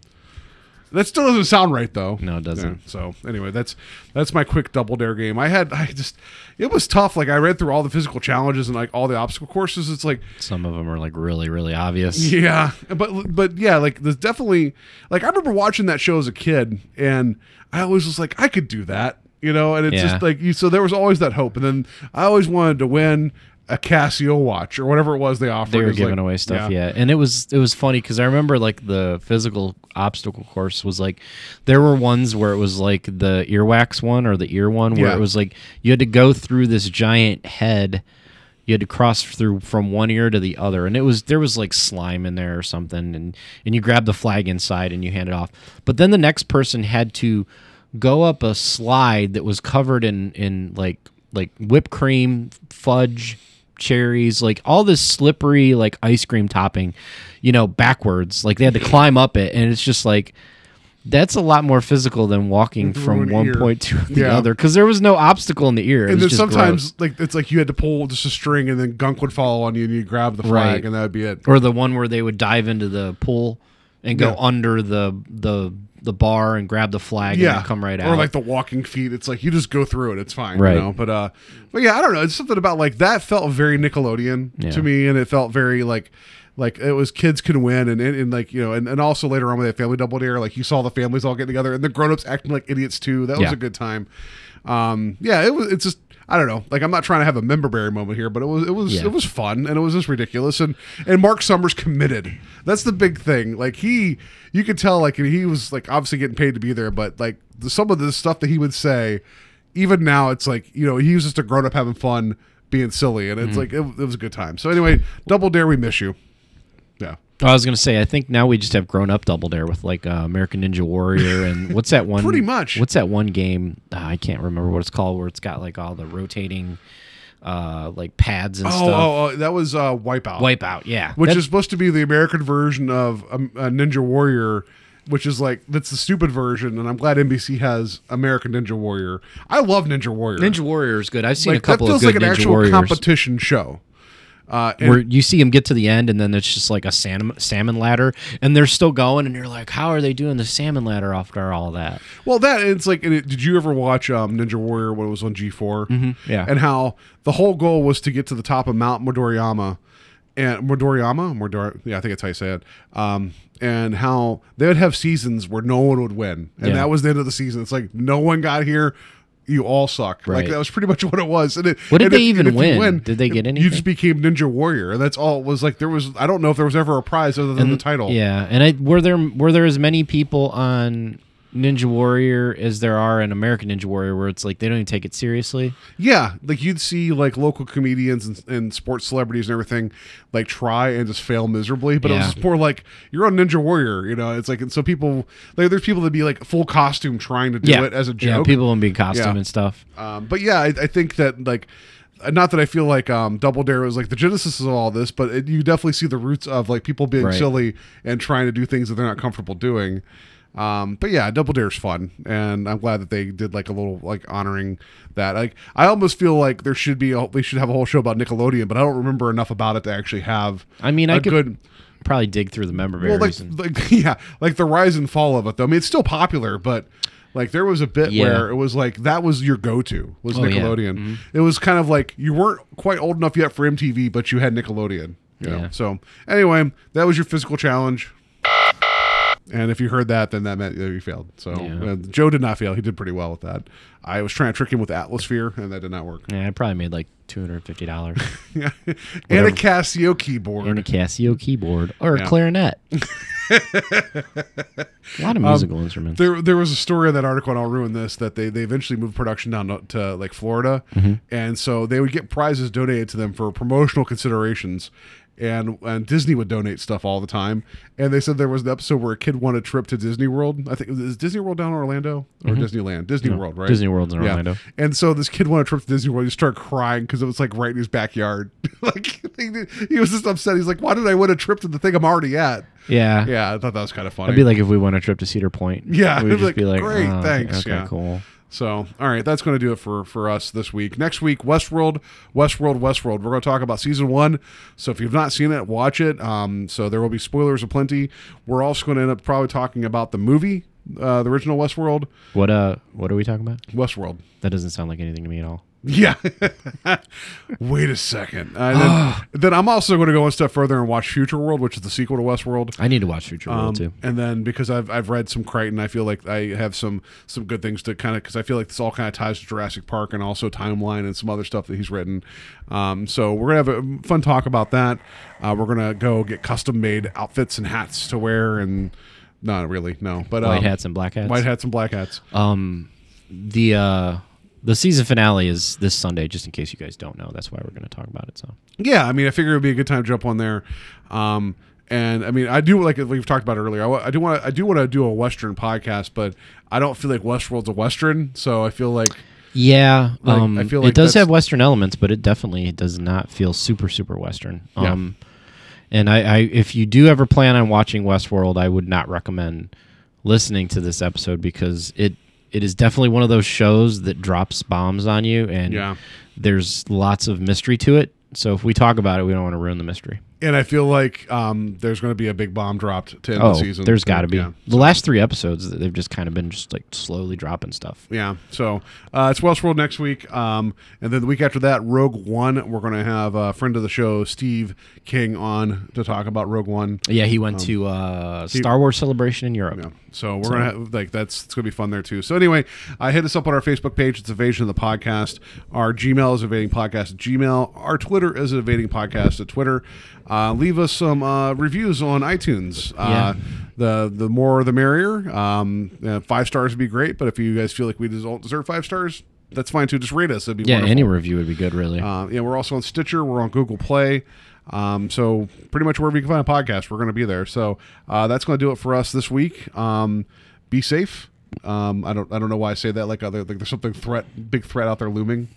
S2: That still doesn't sound right though.
S1: No, it doesn't.
S2: Yeah, so anyway, that's that's my quick double dare game. I had I just it was tough. Like I read through all the physical challenges and like all the obstacle courses. It's like
S1: Some of them are like really, really obvious.
S2: yeah, but but yeah, like there's definitely like I remember watching that show as a kid, and I always was like I could do that, you know. And it's
S1: Yeah.
S2: just like you. So there was always that hope, and then I always wanted to win a Casio watch or whatever it was they offered.
S1: They were giving
S2: like-
S1: away stuff, yeah. And it was it was funny because I remember like the physical obstacle course was like there were ones where it was like the earwax one or the ear one where
S2: Yeah.
S1: it was like you had to go through this giant head. You had to cross through from one ear to the other, and it was there was like slime in there or something, and and you grab the flag inside and you hand it off. But then the next person had to go up a slide that was covered in in like like whipped cream, fudge, cherries, like all this slippery like ice cream topping, you know, backwards. Like they had to climb up it, and it's just like that's a lot more physical than walking from one
S2: ear.
S1: point to the
S2: Yeah.
S1: other because there was no obstacle in the ear. It
S2: And then sometimes
S1: gross.
S2: like it's like you had to pull just a string, and then gunk would fall on you, and you grab the flag,
S1: Right.
S2: and that would be it.
S1: or the one where they would dive into the pool and go
S2: Yeah.
S1: under the the the bar and grab the flag and
S2: yeah,
S1: then come right out.
S2: or like the walking feet. It's like you just go through it. It's fine,
S1: Right.
S2: You know? But uh, but yeah, I don't know. It's something about like that felt very Nickelodeon
S1: Yeah.
S2: to me, and it felt very like like it was kids can win, and and, and like you know, and, and also later on with that family double dare, like you saw the families all get together, and the grown ups acting like idiots too. That was a good time. Um, yeah, it was. It's just I don't know. Like I'm not trying to have a member berry moment here, but it was it was
S1: Yeah.
S2: it was fun and it was just ridiculous and and Mark Summers committed. That's the big thing. Like he, you could tell like he was like obviously getting paid to be there, but like the, some of the stuff that he would say, even now it's like you know he was just a grown up having fun being silly and it's
S1: Mhm.
S2: like it, it was a good time. So anyway, Double Dare, we miss you.
S1: I was gonna say, I think now we just have grown up Double Dare with like uh, American Ninja Warrior and what's that one?
S2: Pretty much.
S1: What's that one game? Uh, I can't remember what it's called, where it's got like all the rotating, uh, like pads and
S2: Oh,
S1: stuff.
S2: oh, oh, that was uh, Wipeout.
S1: Wipeout, yeah.
S2: Which
S1: That-
S2: is supposed to be the American version of um, uh, Ninja Warrior, which is like that's the stupid version. And I'm glad NBC has American Ninja Warrior. I love Ninja Warrior.
S1: Ninja Warrior is good. I've seen
S2: like,
S1: a couple
S2: that
S1: of
S2: feels
S1: good
S2: like an
S1: Ninja
S2: actual
S1: Warriors
S2: competition show. Uh,
S1: where you see them get to the end and then it's just like a salmon, salmon ladder and they're still going and you're like, how are they doing the salmon ladder after all that?
S2: Well, that it's like. it- Did you ever watch um, Ninja Warrior when it was on G 4
S1: Mhm, yeah.
S2: And how the whole goal was to get to the top of Mount Midoriyama, and Midoriyama, Midori, yeah, I think that's how you say it. Um, and how they would have seasons where no one would win, and
S1: Yeah.
S2: that was the end of the season. It's like no one got here. You all suck. Like that was pretty much what it was. And it,
S1: What did
S2: and
S1: they
S2: if-
S1: even
S2: and you
S1: win? Did they get
S2: any?
S1: You
S2: just became Ninja Warrior, and that's all. It was like there was. I don't know if there was ever a prize other than the title.
S1: Yeah, and I, were there were there as many people on Ninja Warrior as there are in American Ninja Warrior, where it's like they don't even take it seriously?
S2: Yeah, like you'd see like local comedians and, and sports celebrities and everything like try and just fail miserably, but it was just more like you're on Ninja Warrior, you know. It's like and so people like there's people that be like full costume trying to do
S1: Yeah.
S2: it as a joke.
S1: Yeah, people in big costume
S2: Yeah.
S1: and stuff.
S2: Um, but yeah, I, I think that like. Not that I feel like um, Double Dare was like the genesis of all this, but it, you definitely see the roots of like people being
S1: Right.
S2: silly and trying to do things that they're not comfortable doing. Um, but yeah, Double Dare's fun, and I'm glad that they did like a little like honoring that. Like, I almost feel like there should be a, they should have a whole show about Nickelodeon, but I don't remember enough about it to actually have.
S1: I mean, I could
S2: good.
S1: probably dig through the member
S2: Well, like,
S1: and-
S2: like yeah, like the rise and fall of it. Though I mean, it's still popular, but like there was a bit
S1: Yeah.
S2: where it was like that was your go-to was
S1: Oh, yeah.
S2: Nickelodeon.
S1: Mhm.
S2: It was kind of like you weren't quite old enough yet for MTV, but you had Nickelodeon. You know?
S1: Yeah.
S2: So anyway, that was your physical challenge. And if you heard that, then that meant that you failed. So
S1: Yeah.
S2: uh, Joe did not fail. He did pretty well with that. I was trying to trick him with Atlasphere, and that did not work.
S1: yeah, I probably made like two hundred fifty dollars Yeah,
S2: and a. Casio keyboard.
S1: and a Casio keyboard or
S2: Yeah.
S1: a clarinet. a lot of
S2: Um,
S1: musical instruments.
S2: There, there was a story in that article, and I'll ruin this. That they, they eventually moved production down to, to like Florida,
S1: Mhm.
S2: and so they would get prizes donated to them for promotional considerations, and and Disney would donate stuff all the time. And they said there was an episode where a kid won a trip to Disney World. I think is Disney World down in Orlando or
S1: Mhm.
S2: Disneyland? Disney
S1: No,
S2: World, right?
S1: Disney World's in Orlando.
S2: And so this kid won a trip to Disney World. He started crying because it was like right in his backyard. like he, was just upset. He's like, "Why did I win a trip to the thing I'm already at?"
S1: Yeah.
S2: yeah. I thought that was kind of funny.
S1: It'd be like if we went a trip to Cedar Point.
S2: Yeah,
S1: we would
S2: it'd
S1: just be like,
S2: great,
S1: oh,
S2: thanks.
S1: Okay,
S2: yeah,
S1: cool.
S2: So, all right, that's going to do it for for us this week. Next week, Westworld, Westworld, Westworld. We're going to talk about season one. So, if you've not seen it, watch it. Um, so there will be spoilers aplenty. We're also going to end up probably talking about the movie, uh, the original Westworld.
S1: What uh? What are we talking about?
S2: Westworld.
S1: That doesn't sound like anything to me at all.
S2: Yeah. Wait a second. Uh, then, then I'm also going to go one step further and watch Future World, which is the sequel to Westworld.
S1: I need to watch Future World
S2: Um,
S1: too.
S2: And then because I've I've read some Crichton, I feel like I have some some good things to kind of because I feel like this all kind of ties to Jurassic Park and also Timeline and some other stuff that he's written. Um, so we're gonna have a fun talk about that. Uh, we're gonna go get custom made outfits and hats to wear and not really no, but
S1: White
S2: um,
S1: hats and black hats?
S2: white hats and black hats.
S1: Um, the uh, the season finale is this Sunday. Just in case you guys don't know, that's why we're going to talk about it. So
S2: Yeah, I mean, I figure it would be a good time to jump on there. Um, and I mean, I do like we've talked about earlier. I, I do want I do want to do a Western podcast, but I don't feel like Westworld's a Western, so I feel like
S1: yeah,
S2: Like,
S1: um,
S2: I feel like
S1: it does have Western elements, but it definitely does not feel super super Western.
S2: Yeah.
S1: Um, and I, I, if you do ever plan on watching Westworld, I would not recommend listening to this episode because it it is definitely one of those shows that drops bombs on you, and
S2: Yeah.
S1: there's lots of mystery to it. So if we talk about it, we don't want to ruin the mystery.
S2: And I feel like um, there's going to be a big bomb dropped to end
S1: Oh,
S2: the season.
S1: there's got to be.
S2: Yeah.
S1: The last three episodes, they've just kind of been just like slowly dropping stuff.
S2: Yeah. So uh, it's Westworld next week, um, and then the week after that, Rogue One. We're going to have a friend of the show, Steve King, on to talk about Rogue One.
S1: Yeah, he went
S2: Um,
S1: to uh, Star Wars Celebration in Europe.
S2: Yeah. So we're
S1: So-
S2: gonna have, like that's it's gonna be fun there too. So anyway, uh, hit us up on our Facebook page. It's Evasion of the Podcast. Our Gmail is Evading Podcast Gmail. Our Twitter is Evading Podcast at Twitter. Uh, leave us some uh, reviews on iTunes. Uh, The the more the merrier. Um, five stars would be great, but if you guys feel like we don't deserve five stars, that's fine too. Just rate us. It'd be
S1: Yeah,
S2: wonderful.
S1: any review would be good, really.
S2: Uh, yeah, we're also on Stitcher. We're on Google Play. Um, so pretty much wherever you can find a podcast, we're going to be there. So uh, that's going to do it for us this week. Um, be safe. Um, I don't I don't know why I say that like other like there's something threat big threat out there looming.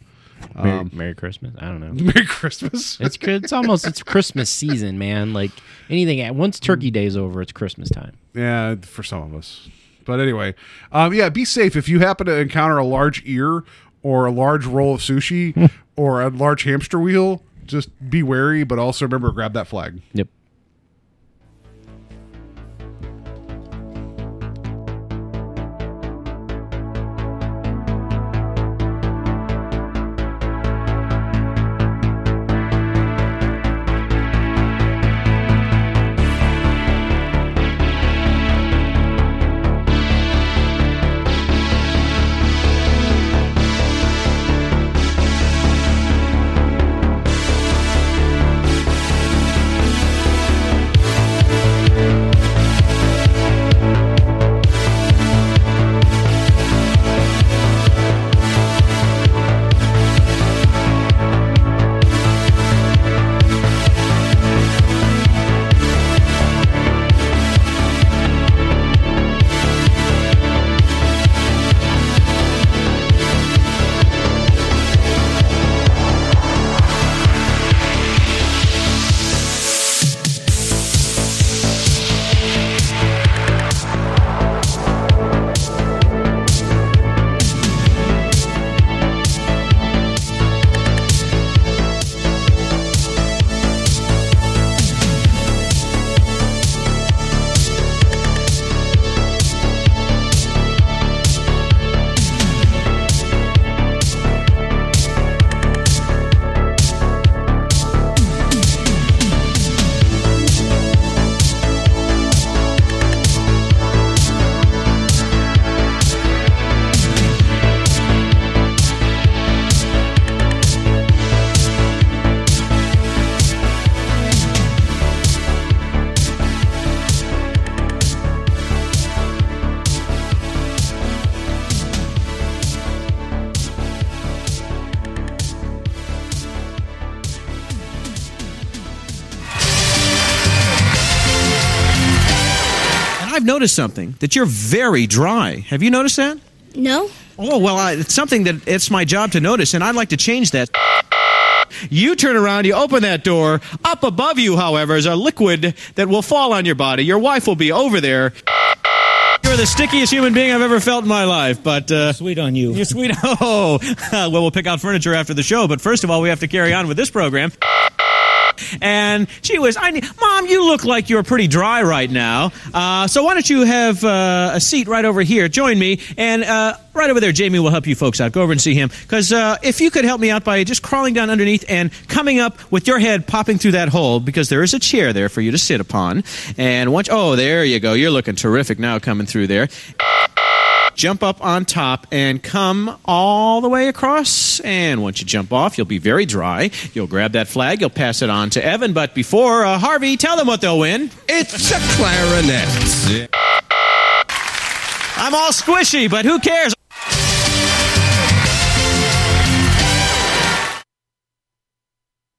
S1: Merry,
S2: Um,
S1: Merry Christmas. I don't know.
S2: Merry Christmas.
S1: It's it's almost it's Christmas season, man. Like anything once Turkey Day's over, it's Christmas time.
S2: Yeah, for some of us. But anyway, um, yeah, be safe. If you happen to encounter a large ear or a large roll of sushi or a large hamster wheel, just be wary, but also remember grab that flag.
S1: Yep.
S8: Noticed something that you're very dry. Have you noticed that?
S9: No.
S8: Oh well, I, it's something that it's my job to notice, and I'd like to change that. You turn around, you open that door. Up above you, however, is a liquid that will fall on your body. Your wife will be over there. You're the stickiest human being I've ever felt in my life, but uh, sweet on you. You're sweet. Oh, well, we'll pick out furniture after the show, but first of all, we have to carry on with this program. And she was, I need, Mom, you look like you're pretty dry right now. Uh, so why don't you have uh, a seat right over here? Join me. And uh, right over there, Jamie will help you folks out. Go over and see him. Because uh, if you could help me out by just crawling down underneath and coming up with your head popping through that hole, because there is a chair there for you to sit upon. And once, oh, there you go. You're looking terrific now coming through there jump up on top and come all the way across. And once you jump off, you'll be very dry. You'll grab that flag, you'll pass it on to Evan. But before, uh, Harvey, tell them what they'll win. It's a clarinet. I'm all squishy, but who cares?